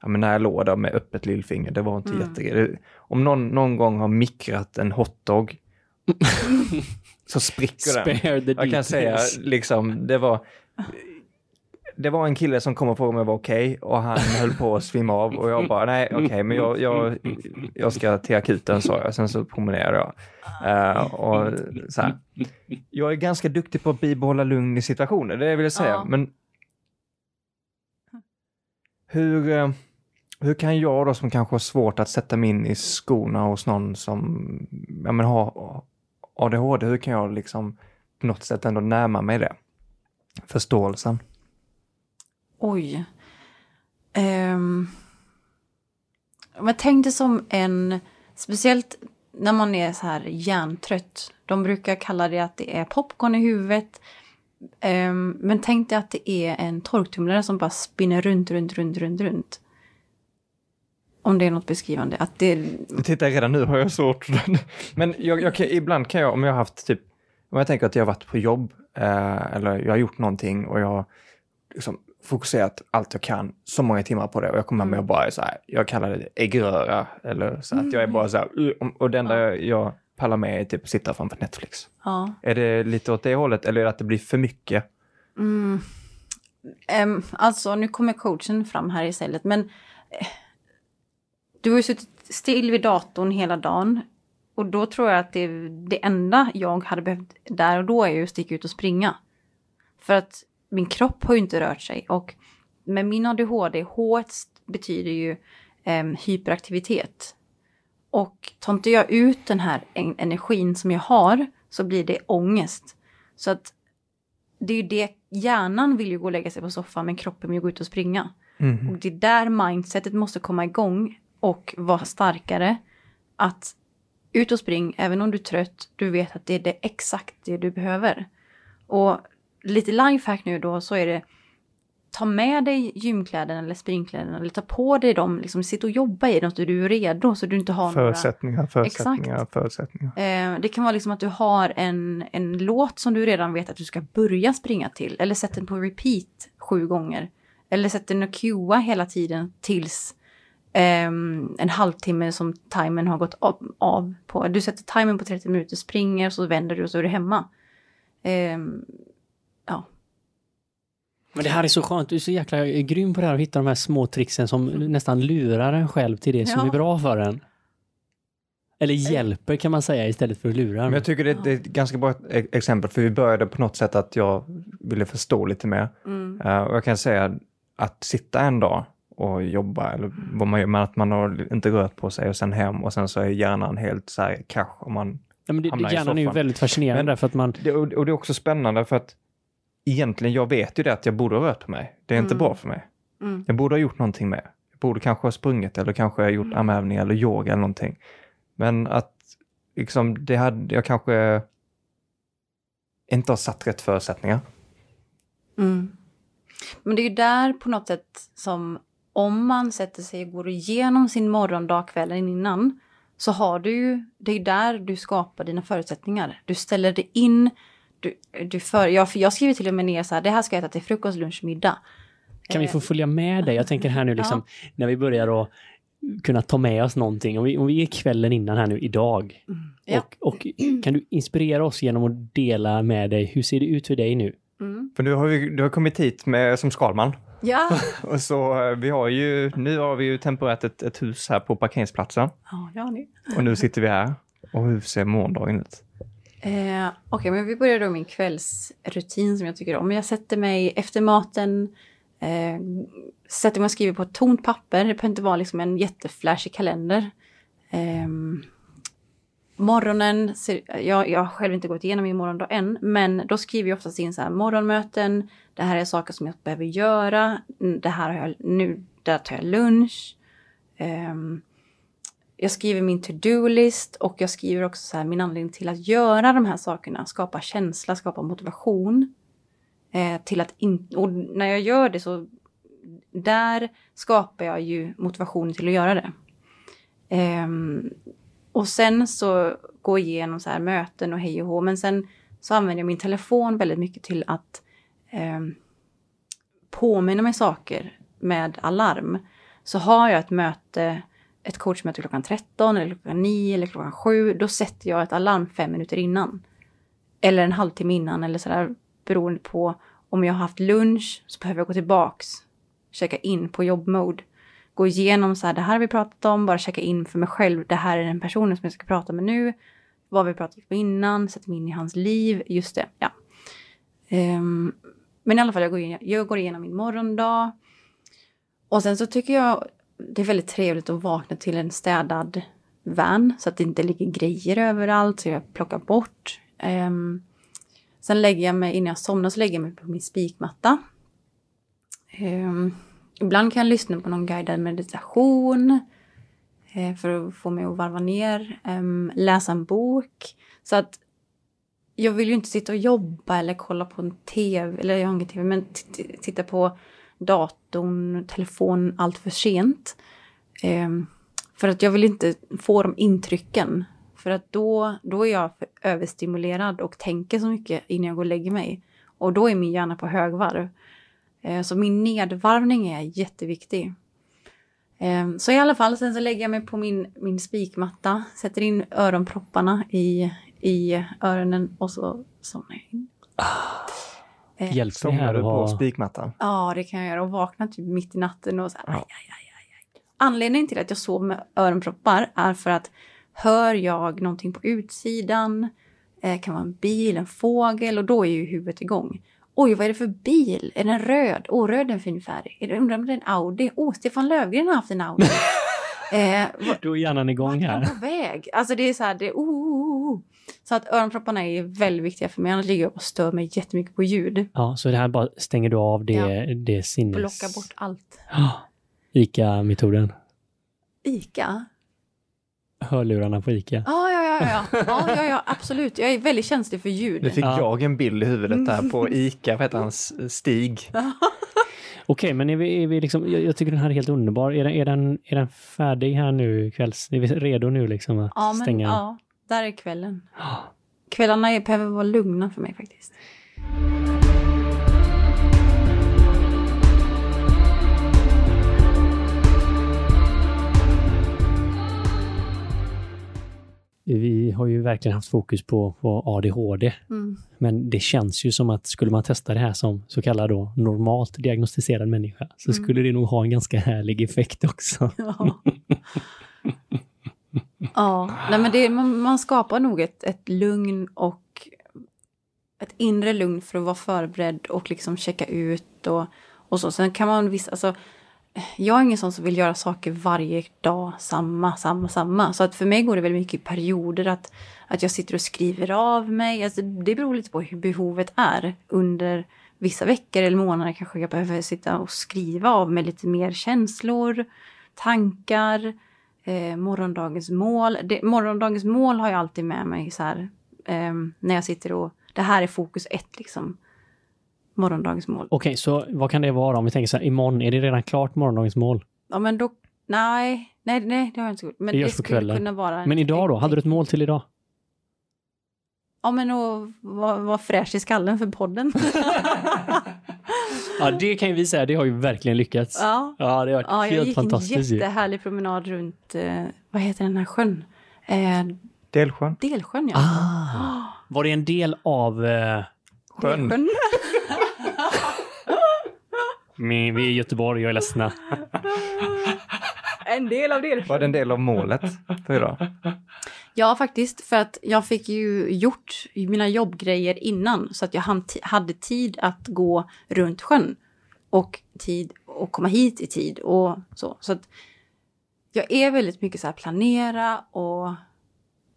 ja, men när jag låg där med öppet lillfinger, det var inte Mm. jättegrej. Om någon någon gång har mikrat en hotdog så spricker den. Jag kan säga liksom, det var det var en kille som kom och frågade om jag var okej och han höll på att svimma av och jag bara nej okej men jag, jag, jag ska till akuten sa jag. Sen så promenerade jag. Eh, och så här. Jag är ganska duktig på att bibehålla lugn i situationer, det vill jag säga. Ja. Men hur, eh, hur kan jag då som kanske har svårt att sätta mig in i skorna hos någon som ja, men har ADHD, hur kan jag liksom på något sätt ändå närma mig det? Förståelsen. Oj. Um, men tänk dig som en, speciellt när man är så här hjärntrött. De brukar kalla det att det är popcorn i huvudet. Um, men tänk dig att det är en torktumlare som bara spinner runt, runt, runt, runt, runt. Om det är något beskrivande. Att det, Titta, redan nu har jag svårt. Men jag, jag kan, ibland kan jag, om jag har haft typ, om jag tänker att jag har varit på jobb eh, eller jag har gjort någonting och jag har liksom fokuserat allt jag kan så många timmar på det och jag kommer med och bara är så här, jag kallar det äggröra eller så att jag är bara så här, och det enda Ja. jag, jag pallar med är typ att sitta framför Netflix. ja. Är det lite åt det hållet eller är det att det blir för mycket? Mm. Ehm, alltså, nu kommer coachen fram här istället, men eh, du har ju suttit still vid datorn hela dagen. Och då tror jag att det, det enda jag hade behövt där och då är ju att sticka ut och springa. För att min kropp har ju inte rört sig. Och med min ADHD, H betyder ju em, hyperaktivitet. Och tar inte jag ut den här en- energin som jag har så blir det ångest. Så att det är ju det, hjärnan vill ju gå och lägga sig på soffan men kroppen vill gå ut och springa. Mhm. Och det är där mindsetet måste komma igång och vara starkare. Att ut och spring, även om du är trött, du vet att det är det exakt det du behöver. Och lite lifehack nu då så är det ta med dig gymkläderna eller springkläderna eller ta på dig dem, liksom sitt och jobba i dem så du är redo så du inte har några... Förutsättningar, förutsättningar, förutsättningar. Eh, det kan vara liksom att du har en, en låt som du redan vet att du ska börja springa till. Eller sätt den på repeat sju gånger. Eller sätt den och cuea hela tiden tills ehm, en halvtimme som timern har gått av, av på. Du sätter timern på 30 minuter, springer, så vänder du och så är du hemma. Ja. Men det här är så skönt. Du är så jäkla grym på det här att hitta de här små tricksen som nästan lurar en själv till det som Ja. är bra för en. Eller hjälper kan man säga istället för att lura Men en. jag tycker det, det är ett ganska bra e- exempel, för vi började på något sätt att jag ville förstå lite mer. Mm. Eh, och jag kan säga att sitta en dag och jobba, eller vad man gör, men att man har inte rört på sig och sen hem och sen så är hjärnan helt så här krasch och man Ja, men det, hamnar det, i hjärnan är ju väldigt fascinerande Men- för att man... det, och, och det är också spännande för att egentligen, jag vet ju det att jag borde ha rört på mig. Det är inte Mm. bra för mig. Mm. Jag borde ha gjort någonting mer. Jag borde kanske ha sprungit eller kanske gjort armhävning eller yoga eller någonting. Men att liksom, det hade, jag kanske inte har satt rätt förutsättningar. Mm. Men det är ju där på något sätt som om man sätter sig och går igenom sin morgondag kvällen innan så har du ju, det är där du skapar dina förutsättningar. Du ställer dig in, du, du för, jag, jag skriver till och med ner så här, det här ska jag äta till frukost, lunch, middag. Kan vi få följa med dig? Jag tänker här nu liksom, när vi börjar att kunna ta med oss någonting. Om vi, om vi är kvällen innan här nu idag. Ja. Och, och kan du inspirera oss genom att dela med dig, hur ser det ut för dig nu? Mm. För du har ju du har kommit hit med, som Skalman. Ja. Och så eh, vi har ju, nu har vi ju temporärt ett, ett hus här på parkeringsplatsen. ja, det har ni. Och nu sitter vi här. Och hur ser morgondagen ut? Eh, Okej, men vi börjar då med min kvällsrutin som jag tycker om. Jag sätter mig efter maten, eh, sätter mig och skriver på ett tomt papper. Det behöver inte vara liksom en jätteflashig kalender. Eh, morgonen, ser, jag, jag har själv inte gått igenom min morgondag än, men då skriver jag oftast in så här morgonmöten. Det här är saker som jag behöver göra. Det här har jag nu, där tar jag lunch. Ehm, jag skriver min to-do-list och jag skriver också så här min anledning till att göra de här sakerna. Skapa känsla, skapa motivation. Eh, till att in, och när jag gör det så där skapar jag ju motivation till att göra det. Eh, och sen så gå igenom så här möten och hej och hå. Men sen så använder jag min telefon väldigt mycket till att eh, påminna mig saker med alarm. Så har jag ett möte, ett coachmöte klockan 13 eller klockan 9 eller klockan 7, då sätter jag ett alarm fem minuter innan. Eller en halvtimme innan eller sådär beroende på om jag har haft lunch så behöver jag gå tillbaks, checka in på jobbmode. Gå igenom så här, det här har vi pratat om, bara checka in för mig själv. Det här är den personen som jag ska prata med nu. Vad vi pratat om innan, sätta mig in i hans liv, just det, ja. Um, men i alla fall, jag går, igenom, jag går igenom min morgondag. Och sen så tycker jag det är väldigt trevligt att vakna till en städad van så att det inte ligger grejer överallt. Så jag plockar bort. Um, sen lägger jag mig, innan jag somnar, så lägger jag mig på min spikmatta. Um, ibland kan jag lyssna på någon guidad meditation uh, för att få mig att varva ner. um, läsa en bok. Så att jag vill ju inte sitta och jobba eller kolla på en tv, eller jag har ingen tv, men titta på datorn, telefon allt för sent. Eh, för att jag vill inte få de intrycken. För att då, då är jag för överstimulerad och tänker så mycket innan jag går och lägger mig. Och då är min hjärna på högvarv. Eh, så min nedvarvning är jätteviktig. Eh, så i alla fall, sen så lägger jag mig på min, min spikmatta, sätter in öronpropparna i, i öronen och så somnar jag in. Ah. Eh, Hjälp mig här du att på ha... spikmattan? Ja, det kan jag göra. Och vakna typ mitt i natten och så här, Ja. aj, aj, aj, aj. Anledningen till att jag sover med öronproppar är för att hör jag någonting på utsidan, eh, kan vara en bil, en fågel och då är ju huvudet igång. Oj, vad är det för bil? Är den röd? Åh, röd är en fin färg. Är det, undrar om det är en Audi? Åh, Stefan Löfgren har haft en Audi. eh, vad, Då är hjärnan igång vart är här. på väg? Alltså det är så här, det oh, oh, oh. Så att öronpropparna är väldigt viktiga för mig, annars ligger jag och stör mig jättemycket på ljud. Ja, så det här bara stänger du av det, Ja. det sinnes... Blocka bort allt. Ja. ICA-metoden. Ica? Hörlurarna på ICA. Ja, ja, ja, ja. ja, ja, ja, absolut. Jag är väldigt känslig för ljud. Nu fick Ja. jag en bild i huvudet där på ICA, vad heter han, S- Stig? Okej, men är vi, är vi liksom, jag, jag tycker den här är helt underbar. Är den, är, den, är den färdig här nu kvälls? Är vi redo nu liksom att Ja, men stänga? ja, där är kvällen. Kvällarna är, behöver vara lugna för mig faktiskt. Vi har ju verkligen haft fokus på, på ADHD. Mm. Men det känns ju som att skulle man testa det här som så kallad då normalt diagnostiserad människa så Mm. skulle det nog ha en ganska härlig effekt också. Ja. ja, nej men det, man, man skapar nog ett, ett lugn och ett inre lugn för att vara förberedd och liksom checka ut och, och så. Sen kan man visst, alltså jag är ingen sån som vill göra saker varje dag, samma, samma, samma. Så att för mig går det väldigt mycket i perioder att, att jag sitter och skriver av mig. Alltså det beror lite på hur behovet är under vissa veckor eller månader kanske jag behöver sitta och skriva av mig lite mer känslor, tankar, eh, morgondagens mål. Det, morgondagens mål har jag alltid med mig så här eh, när jag sitter och det här är fokus ett liksom. Morgondagens mål. Okej, så vad kan det vara om vi tänker så här, imorgon, är det redan klart morgondagens mål? Ja men då, nej, nej, nej det har jag inte gjort. Men Det det, skulle kvällen. kunna vara... en- Men idag då? Hade du ett mål till idag? Ja men att vara vara fräsch i skallen för podden. Ja, det kan ju vi säga, det har ju verkligen lyckats. ja. Ja, det har varit ja, jag helt gick en fantastiskt. ju. jättehärlig promenad runt, eh, vad heter den här sjön? Eh, Delsjön. Delsjön ja. Ah, var det en del av... Eh, Sjön. Delsjön. vi vi är i Göteborg, jag är ledsna. En del av Delsjön. Var det en del av målet för idag? Ja, faktiskt. För att jag fick ju gjort mina jobbgrejer innan så att jag hade tid att gå runt sjön. Och tid att komma hit i tid och så. Så att jag är väldigt mycket så här planera och,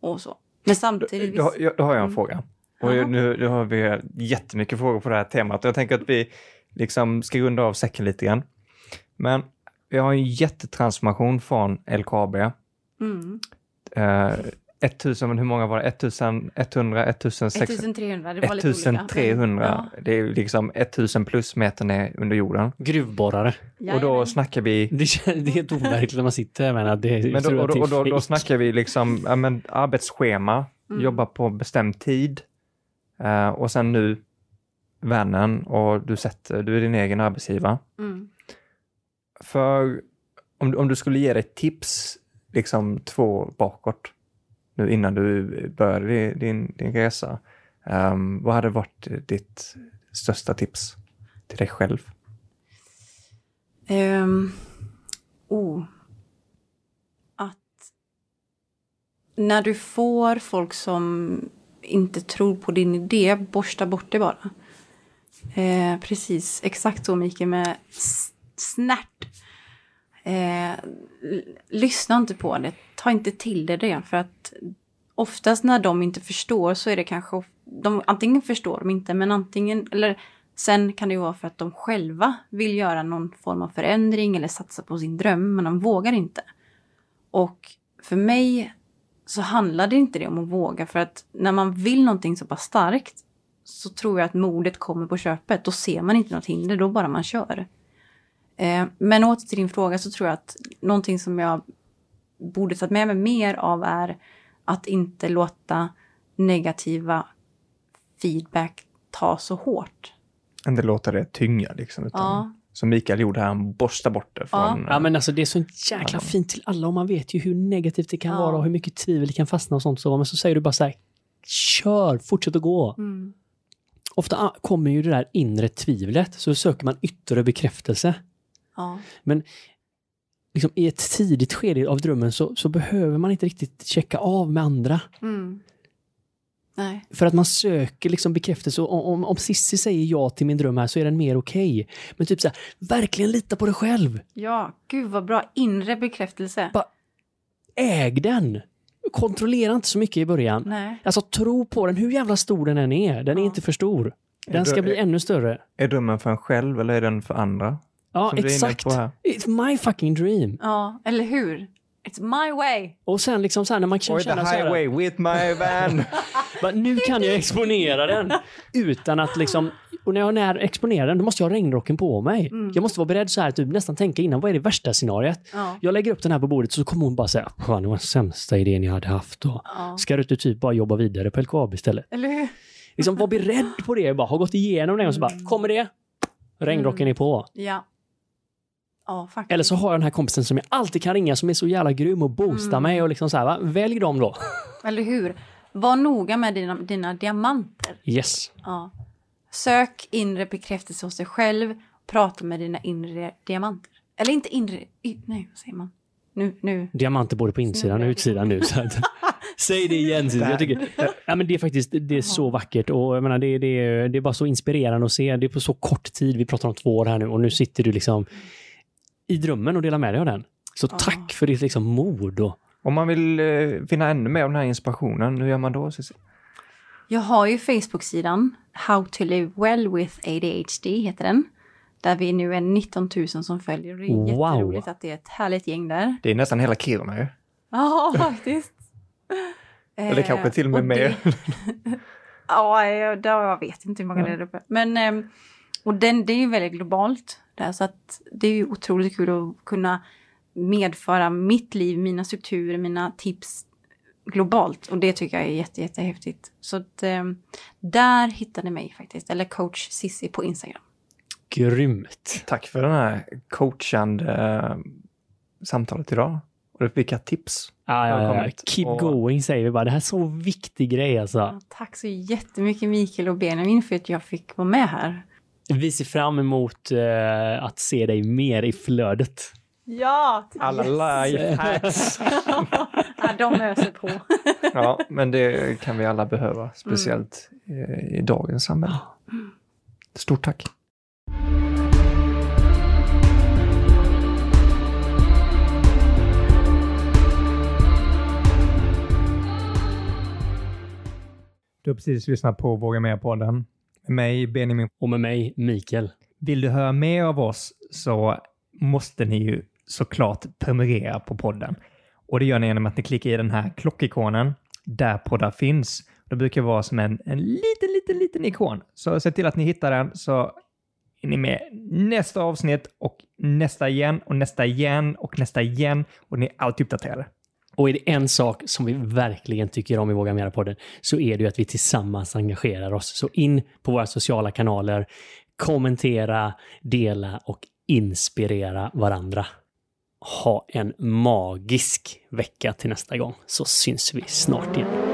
och så. Men samtidigt... Då, då, då har jag en Mm. fråga. Och nu, nu har vi jättemycket frågor på det här temat. Jag tänker att vi liksom ska runda av säcken lite grann. Men vi har en jättetransformation från LKAB. Mm. Eh, 1000, hur många var det? 1100, 1600? 1300, det var lite olika. 1300. Ja. Det är liksom 1000 plus meter ner under jorden. Gruvborrare. Och då Jajamän. snackar vi Det, är helt overkligt när man sitter med att det Men då, och att det då, och då, då snackar vi liksom ja, men arbetsschema, Mm. jobba på bestämd tid eh, och sen nu vännen och du, sätter, du är din egen arbetsgivare. Mm. För om, du- om du skulle ge dig ett tips, liksom två bakåt, nu innan du började din, din resa, Um, vad hade varit ditt största tips till dig själv? Um, oh. Att när du får folk som inte tror på din idé, borsta bort det bara. Eh, precis, exakt så Mikael med snärt. Eh, lyssna inte på det, ta inte till dig det. För att oftast när de inte förstår så är det kanske, de, antingen förstår de inte men antingen, eller sen kan det ju vara för att de själva vill göra någon form av förändring eller satsa på sin dröm men de vågar inte. Och för mig så handlade inte det om att våga för att när man vill någonting så pass starkt så tror jag att modet kommer på köpet. Då ser man inte något hinder, då bara man kör. Eh, men åter till din fråga så tror jag att någonting som jag borde tagit med mig mer av är att inte låta negativa feedback ta så hårt. Inte låta det tynga liksom, utan Ja. som Mikael gjorde här, han borstade bort det från... Ja men alltså det är så jäkla fint till alla och man vet ju hur negativt det kan Ja. vara och hur mycket tvivel det kan fastna och sånt. Så, men så säger du bara så här, kör, fortsätt att gå. Mm. Ofta ah, kommer ju det där inre tvivlet så söker man yttre bekräftelse. Ja. Liksom, I ett tidigt skede av drömmen så, så behöver man inte riktigt checka av med andra. Mm. Nej. För att man söker liksom bekräftelse. Och om, om Sissi säger ja till min dröm här så är den mer okej. Men typ så här, verkligen lita på dig själv. Ja, gud vad bra. Inre bekräftelse. Ba- Äg den! Kontrollera inte så mycket i början. Nej. Alltså tro på den, hur jävla stor den än är. Den är Ja. inte för stor. Är Den ska bli ännu större. Är drömmen för en själv eller är den för andra? Ja, exakt. It's my fucking dream. Ja, eller hur? It's my way. Och sen liksom så här när man kan Or the känna så här, highway with my van. bara, nu kan jag exponera den. Utan att liksom, och när jag när exponerar den, då måste jag ha regnrocken på mig. Mm. Jag måste vara beredd så här, typ nästan tänka innan, vad är det värsta scenariet? Ja. Jag lägger upp den här på bordet så kommer hon bara säga, "Fan, det var den sämsta idén jag hade haft. Och, ja. ska du inte typ bara jobba vidare på LKAB istället? Eller hur? Liksom var beredd på det, bara ha gått igenom det och så bara, Mm. kommer det? Regnrocken är på. Ja. Ja. Eller så har jag den här kompisen som jag alltid kan ringa som är så jävla grym och boostar Mm. mig och liksom så här, va? välj dem då. Eller hur? Var noga med dina, dina diamanter. Yes. Ja. Sök inre bekräftelse hos dig själv. Prata med dina inre diamanter. Eller inte inre... Y, nej, vad säger man? Nu, nu. Diamanter både på insidan och utsidan nu. Så att, säg det igen Cissi. jag tycker, ja, men Det är faktiskt det är så vackert och jag menar, det, det, är, det är bara så inspirerande att se. Det är på så kort tid, vi pratar om två år här nu och nu sitter du liksom i drömmen och delar med dig av den. Så Ja. tack för ditt liksom mod. Och, Om man vill eh, finna ännu mer av den här inspirationen, hur gör man då? Jag har ju Facebook-sidan How to live well with ADHD heter den. Där vi nu är 19 000 som följer. Det är Wow. jätteroligt att det är ett härligt gäng där. Det är nästan hela Kiruna ju. Ja, faktiskt. Eller kanske till och med och mer. Ja, jag, jag vet inte hur många det är uppe. Men, ehm, och den, det är ju väldigt globalt. Där, så att det är ju otroligt kul att kunna medföra mitt liv, mina strukturer, mina tips globalt. Och det tycker jag är jätte, jättehäftigt. Så att, ehm, där hittar ni mig faktiskt. Eller coach Sissi på Instagram. Grymt. Tack för den här coachande eh, samtalet idag. Och vilka tips. Ja, ja. Keep Och- going säger vi bara. Det här är så viktig grej alltså. Ja, tack så jättemycket Mikael och Benjamin för att jag fick vara med här. Vi ser fram emot eh, att se dig mer i flödet. Ja, Alla lifehacks. ja, de öser på. Ja, men det kan vi alla behöva, speciellt eh, i dagens samhälle. Stort tack. Du har precis lyssnat på Våga Mer-podden med mig, Benjamin. Och med mig, Mikael. Vill du höra mer av oss så måste ni ju såklart prenumerera på podden. Och det gör ni genom att ni klickar i den här klockikonen där poddar finns. Det brukar vara som en, en liten, liten, liten ikon. Så se till att ni hittar den så är ni med nästa avsnitt och nästa igen och nästa igen och nästa igen och ni är alltid uppdaterade. Och är det en sak som vi verkligen tycker om i Våga Mera-podden så är det ju att vi tillsammans engagerar oss. Så in på våra sociala kanaler, kommentera, dela och inspirera varandra. Ha en magisk vecka till nästa gång så syns vi snart igen.